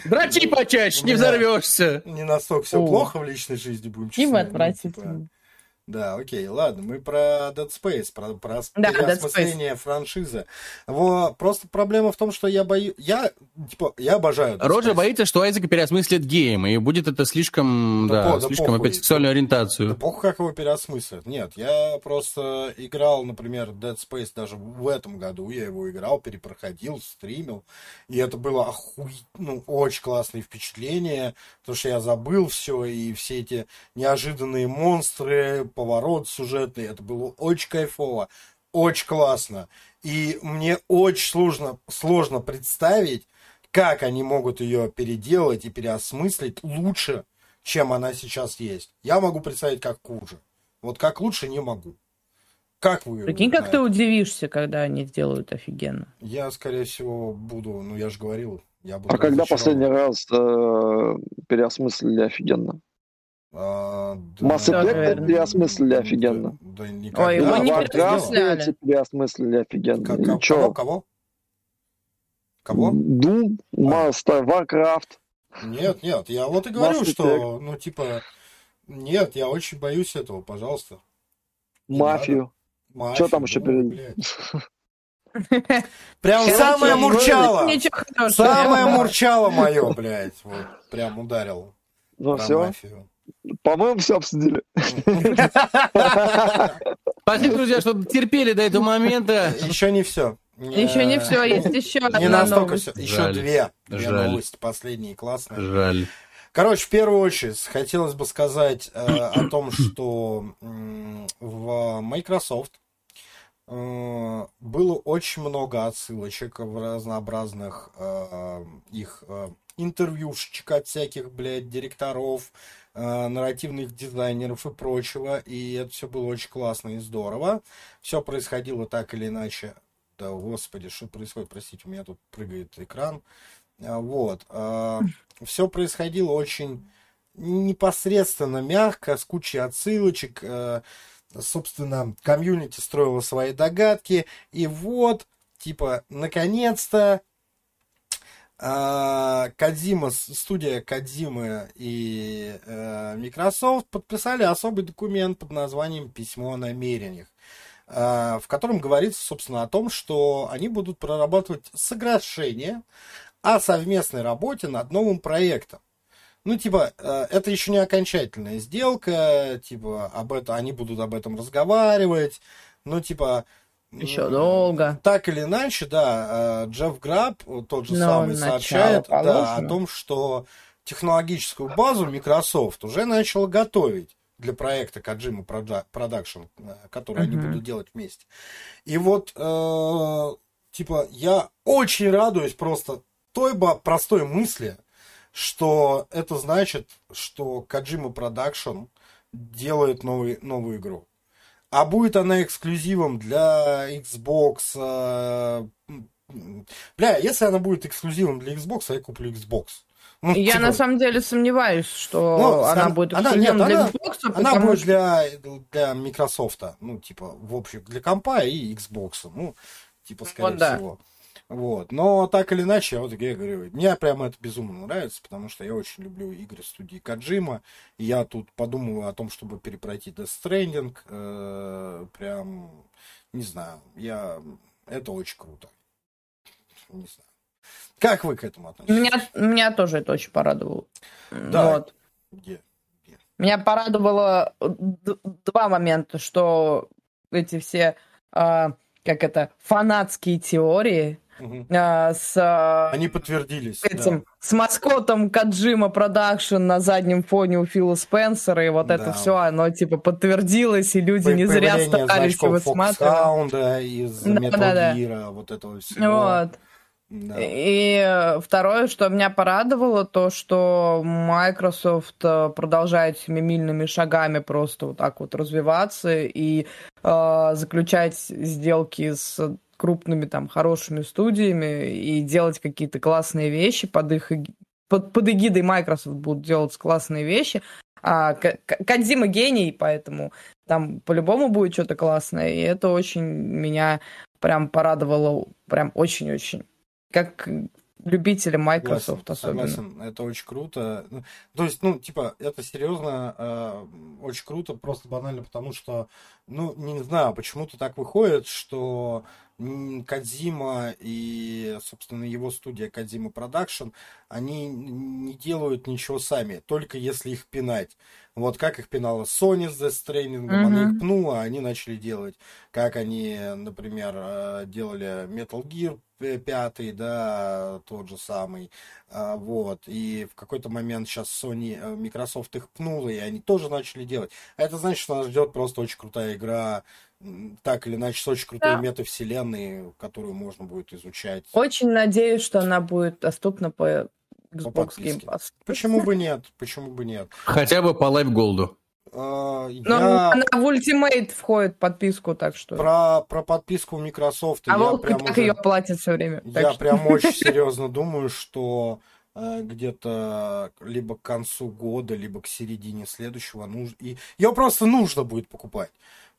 Дрочи почаще, не взорвешься. Не настолько все плохо в личной жизни будем Им честны. Ну, отвратительно. Да, окей, ладно, мы про Dead Space, про, про Да, Dead переосмысление франшизы. Во, просто проблема в том, что я боюсь... Я типа, я обожаю Dead Роджер Space. боится, что Айзека переосмыслит гейм, и будет это слишком, Да да, по- да слишком похуй. опять сексуальную Да ориентацию. похуй, как его переосмыслят. Нет, я просто играл, например, Dead Space даже в этом году. Я его играл, перепроходил, стримил. И это было охуй... ну, очень классное впечатление. Потому что я забыл все, и все эти неожиданные монстры, поворот сюжетный. Это было очень кайфово, очень классно. И мне очень сложно, сложно представить, как они могут ее переделать и переосмыслить лучше, чем она сейчас есть. Я могу представить, как хуже. Вот как лучше не могу. Как вы? Прикинь, как ты удивишься, когда они сделают офигенно. Я, скорее всего, буду, ну я же говорил, я буду А когда последний раз э, переосмыслили офигенно? А, да, Mass Effect переосмыслили офигенно. Да, да никогда. Ой, его Да, не эти переосмыслили офигенно. Ка- И ка- чё? Кого? Кого? Кого? Doom, Master, Warcraft. Нет, нет, я вот и говорю, Mass что, ну, типа, нет, я очень боюсь этого, пожалуйста. Не Мафию. Мафию, Чё там еще ну, перед-. Прям Короче, самое мурчало. Самое мурчало мое, блядь. Вот, прям ударил Ну все, мафию. По-моему, все обсудили. Спасибо, друзья, что терпели до этого момента. Еще не все. Еще не все, есть еще одна Не настолько все. Еще две. Две Жаль. новости последние классные. Жаль. Короче, в первую очередь, хотелось бы сказать э, о том, что в Microsoft э, было очень много отсылочек в разнообразных э, их э, интервьюшечек от всяких, блядь, директоров, э, нарративных дизайнеров и прочего. И это все было очень классно и здорово. Все происходило так или иначе. Да, господи, что происходит? Простите, у меня тут прыгает экран. А, Вот. Все происходило очень непосредственно, мягко, с кучей отсылочек. э, Собственно, комьюнити строило свои догадки. И вот, типа, наконец-то а, Кадзима, студия Кадзимы и э, Microsoft подписали особый документ под названием «Письмо о намерениях», а, в котором говорится, собственно, о том, что они будут прорабатывать соглашение о совместной работе над новым проектом. Ну, типа, э, это еще не окончательная сделка, типа, об этом, они будут об этом разговаривать, ну, типа... Еще долго. Так или иначе, да, э, Джефф Граб, тот же Ну, самый, сообщает да, о том, что технологическую базу Microsoft уже начала готовить для проекта Kojima Produ- Production, э, который они Мгм. будут делать вместе. И вот, э, типа, я очень радуюсь просто той простой мысли, что это значит, что Kojima Production делает новый, новую игру. А будет она эксклюзивом для Xbox. э, Бля, если она будет эксклюзивом для Xbox, я куплю Xbox. Ну, Я типа, на самом деле сомневаюсь, что Ну, она она- будет она- нет, для она- Xbox, Она потому будет для, для Microsoft. Ну, типа, в общем, для компа и Xbox. Ну, типа, скорее Вот да. Вот. Но так или иначе, я вот я говорю, мне прямо это безумно нравится, потому что я очень люблю игры студии Каджима. Я тут подумываю о том, чтобы перепройти Death Stranding. Э, прям, не знаю, я... Это очень круто. Не знаю. Как вы к этому относитесь? меня, меня тоже это очень порадовало. Да. Вот. Где? Меня порадовало д- два момента, что эти все, а, как это, фанатские теории Мгм. а, с а, Они подтвердились. этим, да. с маскотом Kojima Production на заднем фоне у Фила Спенсера, и вот Да. это все, оно типа подтвердилось, и люди По- не зря старались его смотреть. Foxhound а из Да, Metal да, да. Gear, вот этого всего. Вот. Да. И э, второе, что меня порадовало, то, что Microsoft э, продолжает семимильными шагами просто вот так вот развиваться и э, заключать сделки с крупными там хорошими студиями и делать какие-то классные вещи под их под, под эгидой Microsoft будут делать классные вещи. А К- К- Кодзима гений, поэтому там по-любому будет что-то классное. И это очень меня прям порадовало, прям очень-очень как любители Microsoft согласен, особенно. Согласен, это очень круто. Ну, то есть, ну, типа, это серьезно э, очень круто, просто банально потому, что, ну, не знаю, почему-то так выходит, что Кадзима и, собственно, его студия Kojima Production, они не делают ничего сами, только если их пинать. Вот как их пинала Sony с Death Stranding, mm-hmm. она их пнула, они начали делать. Как они, например, э, делали Metal Gear пятый, да, тот же самый, а, вот, и в какой-то момент сейчас Sony, э, Microsoft их пнула, и они тоже начали делать. А это значит, что нас ждет просто очень крутая игра, так или иначе, с очень крутой да. метавселенной, которую можно будет изучать. Очень надеюсь, что она будет доступна по Xbox по Game Pass. Почему бы нет? Почему бы нет? Хотя бы по Live Gold. Uh, Но я... она в Ultimate входит подписку, так что... Про, про подписку Microsoft а я прям как уже... ее платят все время. Я что... прям очень серьезно думаю, что э, где-то либо к концу года, либо к середине следующего нужно... И ее просто нужно будет покупать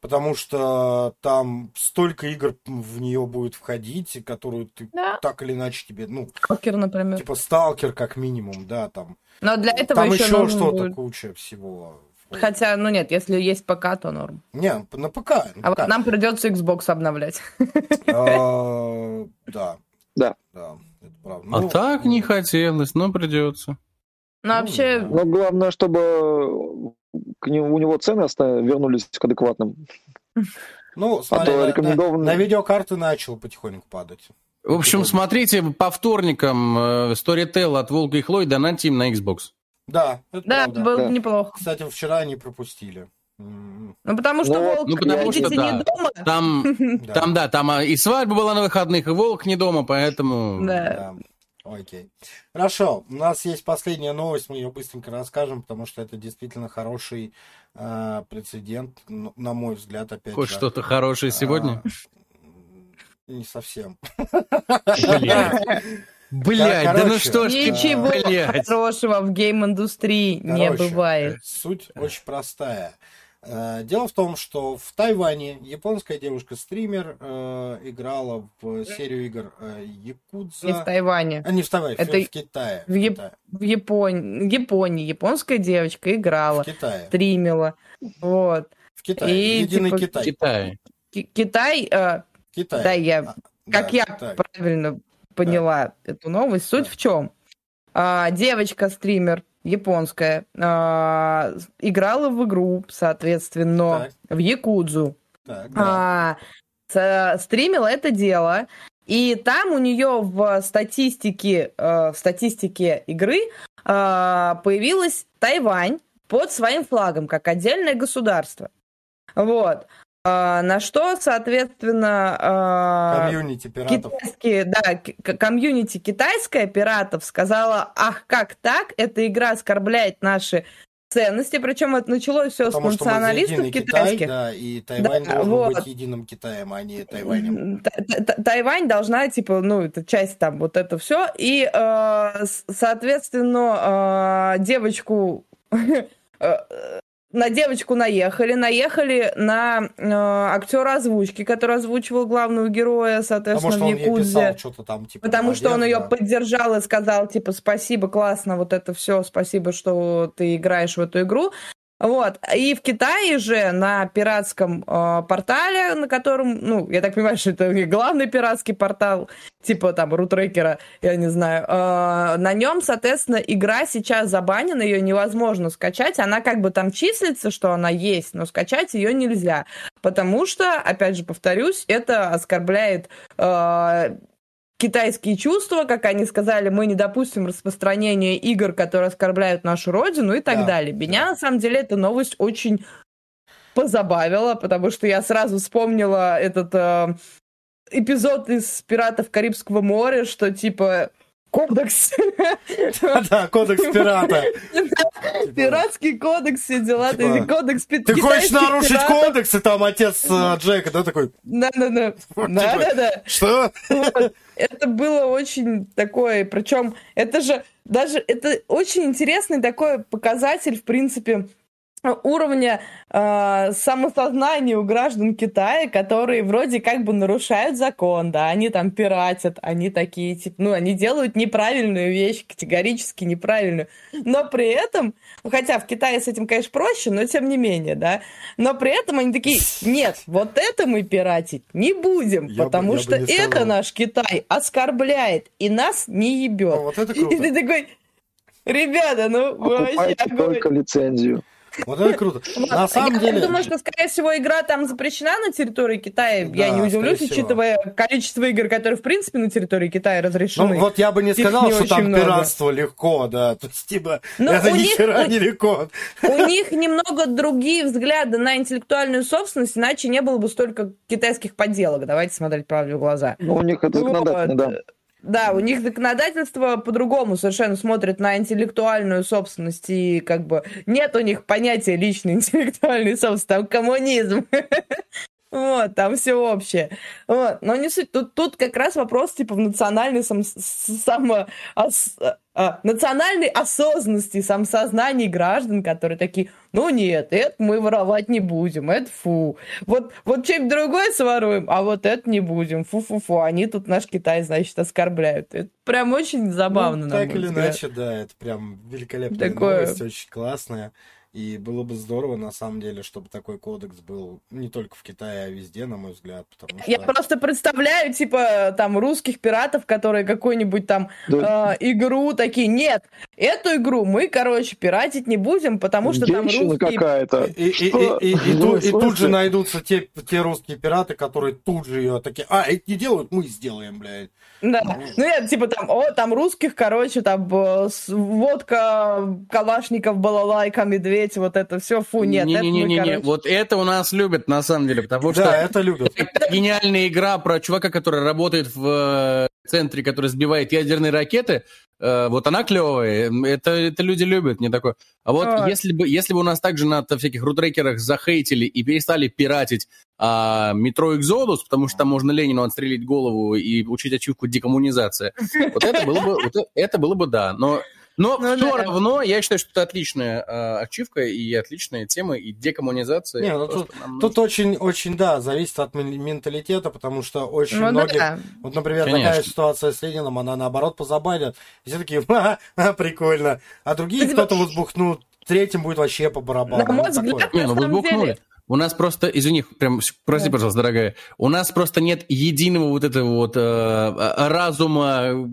потому что там столько игр в нее будет входить, которую ты да. так или иначе тебе, ну... Сталкер, например. Типа Сталкер, как минимум, да, там. Но для этого там еще, еще что-то, будет... куча всего. Хотя, ну нет, если есть ПК, то норм. Не, на ПК. На а ПК. вот нам придется Xbox обновлять. А, да. Да. Да, это правда. А ну, так не хотелось, но придется. Ну, вообще... Но главное, чтобы к нему, у него цены вернулись к адекватным. Ну, смотри, а то рекомендованные... на, на видеокарты начал потихоньку падать. В общем, смотрите по вторникам э, Storytel от Волга и Хлой, донатим на Xbox. Да, это да, правда. было да. неплохо. Кстати, вчера они пропустили. Ну, потому что ну, Волк, ну, потому что, да. не дома. Там, там, да, там и свадьба была на выходных, и Волк не дома, поэтому... Да. Окей. Хорошо. У нас есть последняя новость, мы ее быстренько расскажем, потому что это действительно хороший э, прецедент, на мой взгляд, опять Хоть что-то хорошее сегодня? А, не совсем. Блять, да, ну что ж Ничего хорошего в гейм-индустрии не бывает. Суть очень простая. Э, дело в том, что в Тайване японская девушка-стример э, играла в серию игр э, Якудза. Не в Тайване. А не в Тайване, Это в Китае. В, Яп... в Японии. Японии японская девочка играла. В Китае. Стримила. Вот. В Китае. И, Единый типа, Китай. Китай. Китай. Э, Китай. Да, я, а, как да, я Китай. правильно поняла да. эту новость. Суть да. в чем? А, девочка-стример японская, э, играла в игру, соответственно, так. в Якудзу. Так, да. а, стримила это дело, и там у нее в статистике, э, в статистике игры э, появилась Тайвань под своим флагом, как отдельное государство. Вот. А, на что, соответственно, а, комьюнити пиратов. Китайские, да, комьюнити китайская пиратов сказала, ах, как так, эта игра оскорбляет наши ценности, причем это началось все Потому с националистов китайских. Китай, да, и Тайвань да, должен вот. быть единым Китаем, а не Тайванем. Тайвань должна, типа, ну, это часть там, вот это все. И, э, соответственно, девочку э, на девочку наехали, наехали на э, актера озвучки, который озвучивал главного героя, соответственно, потому в Якузе. Там, типа, потому что он ее поддержал и сказал, типа, спасибо, классно, вот это все, спасибо, что ты играешь в эту игру. Вот. И в Китае же на пиратском э, портале, на котором, ну, я так понимаю, что это главный пиратский портал, типа там рутрекера, я не знаю, э, на нем, соответственно, игра сейчас забанена, ее невозможно скачать. Она как бы там числится, что она есть, но скачать ее нельзя. Потому что, опять же, повторюсь, это оскорбляет э, китайские чувства, как они сказали, мы не допустим распространения игр, которые оскорбляют нашу родину и так да, далее. Меня, да. на самом деле, эта новость очень позабавила, потому что я сразу вспомнила этот э, эпизод из «Пиратов Карибского моря», что типа Кодекс. Да, кодекс пирата. Пиратский кодекс, все дела. Типа, кодекс Ты хочешь нарушить кодекс, и там отец э, Джека, да, такой? Да-да-да. Да-да-да. Типа, что? Это было очень такое, причем это же даже, это очень интересный такой показатель, в принципе, уровня э, самосознания у граждан Китая, которые вроде как бы нарушают закон, да, они там пиратят, они такие, типа, ну, они делают неправильную вещь, категорически неправильную, но при этом, хотя в Китае с этим, конечно, проще, но тем не менее, да, но при этом они такие, нет, вот это мы пиратить не будем, я потому бы, что это наш Китай оскорбляет и нас не ебет. вот это круто. И ты такой, ребята, ну, вообще... только лицензию. Вот это круто. На самом я деле... думаю, что, скорее всего, игра там запрещена на территории Китая. Да, я не удивлюсь, учитывая количество игр, которые, в принципе, на территории Китая разрешены. Ну, вот я бы не сказал, не что там много. пиратство легко, да. То есть, типа, Но это ни хера не легко. У них немного другие взгляды на интеллектуальную собственность, иначе не было бы столько китайских подделок. Давайте смотреть правде в глаза. Ну, у них это законодательно, да. Да, у них законодательство по-другому совершенно смотрит на интеллектуальную собственность, и как бы нет у них понятия личной интеллектуальной собственности, там коммунизм. Вот, там все общее. Вот, но не суть. Тут, тут как раз вопрос типа в национальной сам, само, ос, а, национальной осознанности, самосознании граждан, которые такие, ну нет, это мы воровать не будем, это фу. Вот, вот чем другое своруем, а вот это не будем, фу-фу-фу. Они тут наш Китай, значит, оскорбляют. Это прям очень забавно, ну, Так или взгляд. иначе, да, это прям великолепная Такое... новость, очень классная. И было бы здорово, на самом деле, чтобы такой кодекс был не только в Китае, а везде, на мой взгляд. Потому что... Я просто представляю, типа, там, русских пиратов, которые какую-нибудь там да. э, игру такие, нет, эту игру мы, короче, пиратить не будем, потому что там русские... какая-то. И, и, и, и, и, и тут же найдутся те, те русские пираты, которые тут же ее такие, а, это не делают, мы сделаем, блядь. Да, ну, ну нет, типа там, о, там русских, короче, там водка, калашников, балалайка, медведь, вот это все, фу, нет. Не-не-не, вот это у нас любят, на самом деле, потому что... Да, это любят. Это гениальная игра про чувака, который работает в э, центре, который сбивает ядерные ракеты, э, вот она клевая, это, это люди любят, не такое. А вот а. если бы если бы у нас также на всяких рутрекерах захейтили и перестали пиратить а, метро Экзодус, потому что там можно Ленину отстрелить голову и учить ачивку декоммунизация, вот это было бы, вот это было бы да, но но ну, все да. равно, я считаю, что это отличная э, ачивка и отличная тема, и декоммунизация. Не, ну тут, тут очень, очень, да, зависит от менталитета, потому что очень ну, многие... Да. Вот, например, Конечно. такая ситуация с Лениным, она наоборот позабавит. Все такие, ха, ха, прикольно. А другие кто-то возбухнут, третьим будет вообще по барабану. На мой взгляд, Не, ну возбухнули. У нас просто, извини, прям, прости, пожалуйста, дорогая, у нас просто нет единого вот этого вот э, разума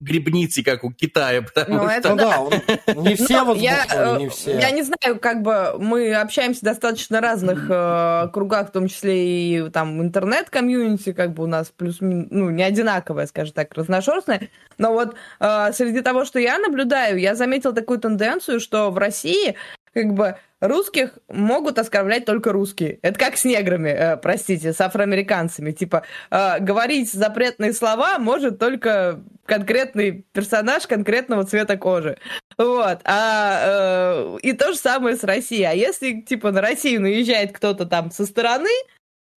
грибницы, как у Китая, потому ну, что... Это да, не все вот я, не все. Я не знаю, как бы мы общаемся в достаточно разных э, кругах, в том числе и там интернет-комьюнити, как бы у нас плюс, ну, не одинаковое, скажем так, разношерстное, но вот э, среди того, что я наблюдаю, я заметила такую тенденцию, что в России как бы русских могут оскорблять только русские. Это как с неграми, э, простите, с афроамериканцами. Типа, э, говорить запретные слова может только конкретный персонаж конкретного цвета кожи. Вот. А, э, и то же самое с Россией. А если, типа, на Россию наезжает кто-то там со стороны,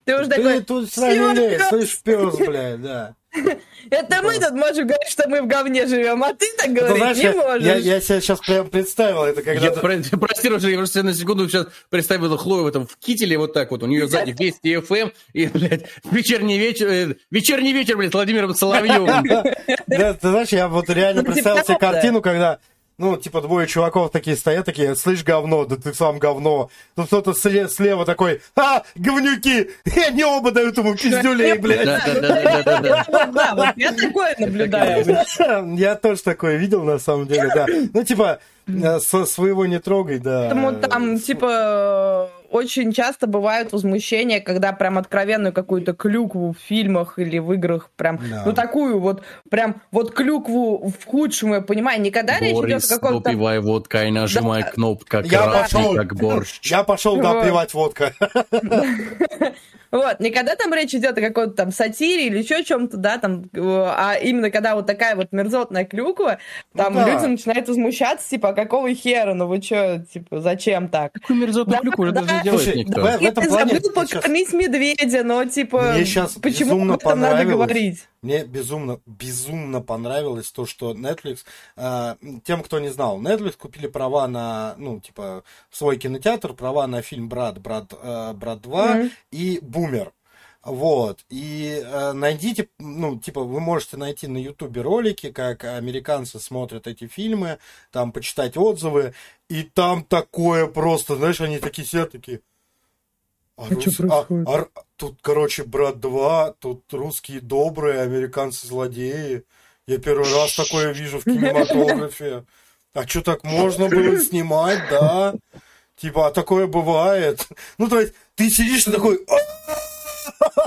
ты уже ты такой... тут с нами слышь, пес, блядь, да. Это мы тут можем говорить, что мы в говне живем, а ты так говорить не можешь. Я, я себе сейчас прям представил это, когда... Я, про, прости, Роджер, я просто на секунду сейчас представил Хлою в этом в кителе вот так вот, у нее сзади Вести ФМ, и, блядь, вечерний вечер, э, вечерний вечер, блядь, с Владимиром Соловьевым. Да, ты знаешь, я вот реально ну, представил себе картину, когда ну, типа, двое чуваков такие стоят, такие, слышь, говно, да ты сам говно. Тут кто-то слева такой, а, говнюки, и они оба дают ему пиздюлей, блядь. Да, вот я такое наблюдаю. Я тоже такое видел, на самом деле, да. Ну, типа, э, своего не трогай, да. Поэтому там, типа, очень часто бывают возмущения, когда прям откровенную какую-то клюкву в фильмах или в играх прям, да. ну такую вот, прям вот клюкву в худшем, я понимаю, никогда Борис, речь идет о каком-то... выпивай водка и нажимай да. кнопку, как я пошел, как борщ. Я пошел, да, плевать водка. Вот, не когда там речь идет о какой-то там сатире или еще чем-то, да, там, а именно когда вот такая вот мерзотная клюква, там ну, да. люди начинают возмущаться, типа, а какого хера, ну вы что, типа, зачем так? Какую мерзотную да, клюкву? Да, даже не делает Слушай, никто. давай- в этом Ты плане забыл я покормить медведя, но типа Мне щас почему безумно об этом надо понравилось. говорить? Мне безумно, безумно понравилось то, что Netflix, э, тем, кто не знал, Netflix купили права на, ну, типа, свой кинотеатр, права на фильм «Брат», «Брат», э, «Брат 2» Мгм. и «Бумер». Вот, и э, найдите, ну, типа, вы можете найти на Ютубе ролики, как американцы смотрят эти фильмы, там, почитать отзывы, и там такое просто, знаешь, они такие сидят, такие... А, А рус- а- а- тут, короче, брат 2, тут русские добрые, американцы злодеи. Я первый раз такое вижу в кинематографе. А что так можно было снимать, да? Типа, а такое бывает. Ну, то есть, ты сидишь такой...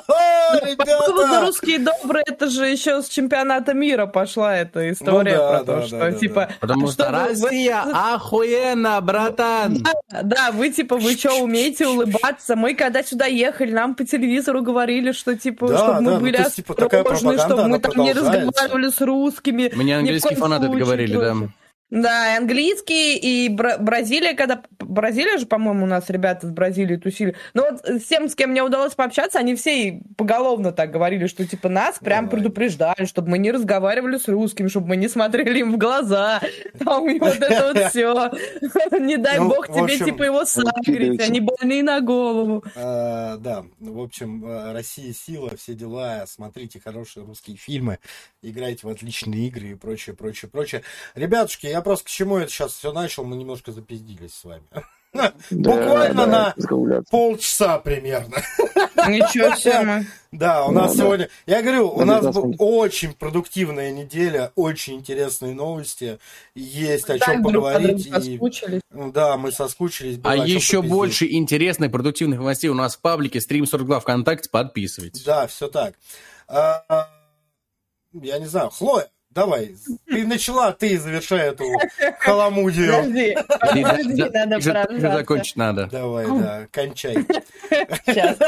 «А, По поводу Ребята! русские добрые, это же еще с чемпионата мира пошла эта история Ну да, про да, то, да, что да, типа... Потому что Россия охуенно, братан! Да, вы типа, вы что, умеете улыбаться? Мы когда сюда ехали, нам по телевизору говорили, что типа, Да, чтобы да, мы ну, были типа, такая осторожны, чтобы мы там не разговаривали с русскими. Мне английские фанаты говорили, да. Да, и английский, и Бра- Бразилия, когда... Бразилия же, по-моему, у нас ребята с Бразилии тусили. Ну вот с тем, с кем мне удалось пообщаться, они все и поголовно так говорили, что типа нас прям Давай. предупреждали, чтобы мы не разговаривали с русскими, чтобы мы не смотрели им в глаза. Там и вот это вот все. Не дай Ну, бог тебе типа его сагрить, они больные на голову. Э, Да, в общем, э, Россия сила, все дела, смотрите хорошие русские фильмы, играйте в отличные игры и прочее, прочее, прочее. Ребятушки, я просто к чему это сейчас все начал, мы немножко запиздились с вами. Буквально на разговляться. полчаса примерно. Ничего себе. Да, у Ну, нас да. сегодня, я говорю, у На нас 15 была минут. очень продуктивная неделя, очень интересные новости, есть о чем поговорить. и- соскучились. Да, мы соскучились. А еще больше интересных, продуктивных новостей у нас в паблике Стрим 42 ВКонтакте. Подписывайтесь. Да, все так. А, я не знаю, Хлоя, давай, ты начала, ты завершай эту халамудию. Подожди, надо продолжаться. закончить надо. Давай, да, кончай. Сейчас.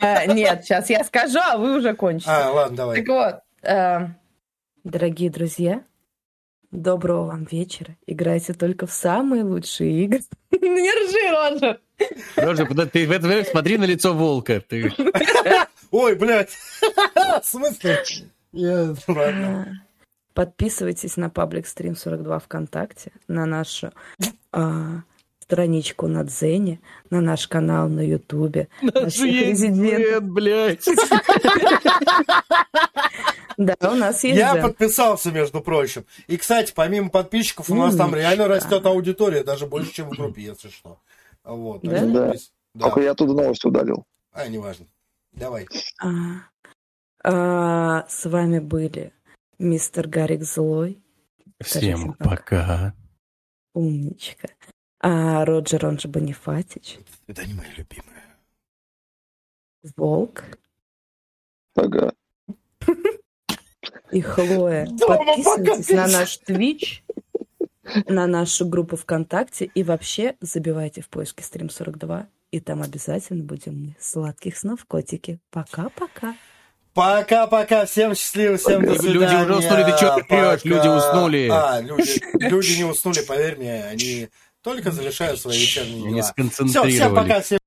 Э, Нет, сейчас я скажу, а вы уже кончите. А, ладно, давай. Так вот, э, дорогие друзья, доброго вам вечера. Играйте только в самые лучшие игры. Не ржи, Роджер. Роджер, ты в это время смотри на лицо волка. Ты... Ой, блядь. В смысле? Я... Ладно. Подписывайтесь на паблик Стрим 42 ВКонтакте, на нашу а, страничку на Дзене, на наш канал на Ютубе. наших резидентов. блядь. Да, у нас есть Я подписался, между прочим. И, кстати, помимо подписчиков, у нас там реально растет аудитория, даже больше, чем в группе, если что. Вот. Да? Только я оттуда новость удалил. А, неважно. Давай. А, а, с вами были мистер Гарик Злой, Всем пока. пока. умничка, а Роджер, он же Бонифатич, Это не моя любимая. Волк Ага. и Хлоя. Дома Подписывайтесь пока на наш Twitch, на нашу группу ВКонтакте и вообще забивайте в поиске стрим 42, и там обязательно будем мы. Сладких снов, котики. Пока-пока. Пока-пока, всем счастливо, всем до Люди свидания. уже уснули, ты орёшь? Пока. Люди уснули. А, люди, люди не уснули, поверь мне, они только завершают свои вечерние дела. Все, всем пока, всем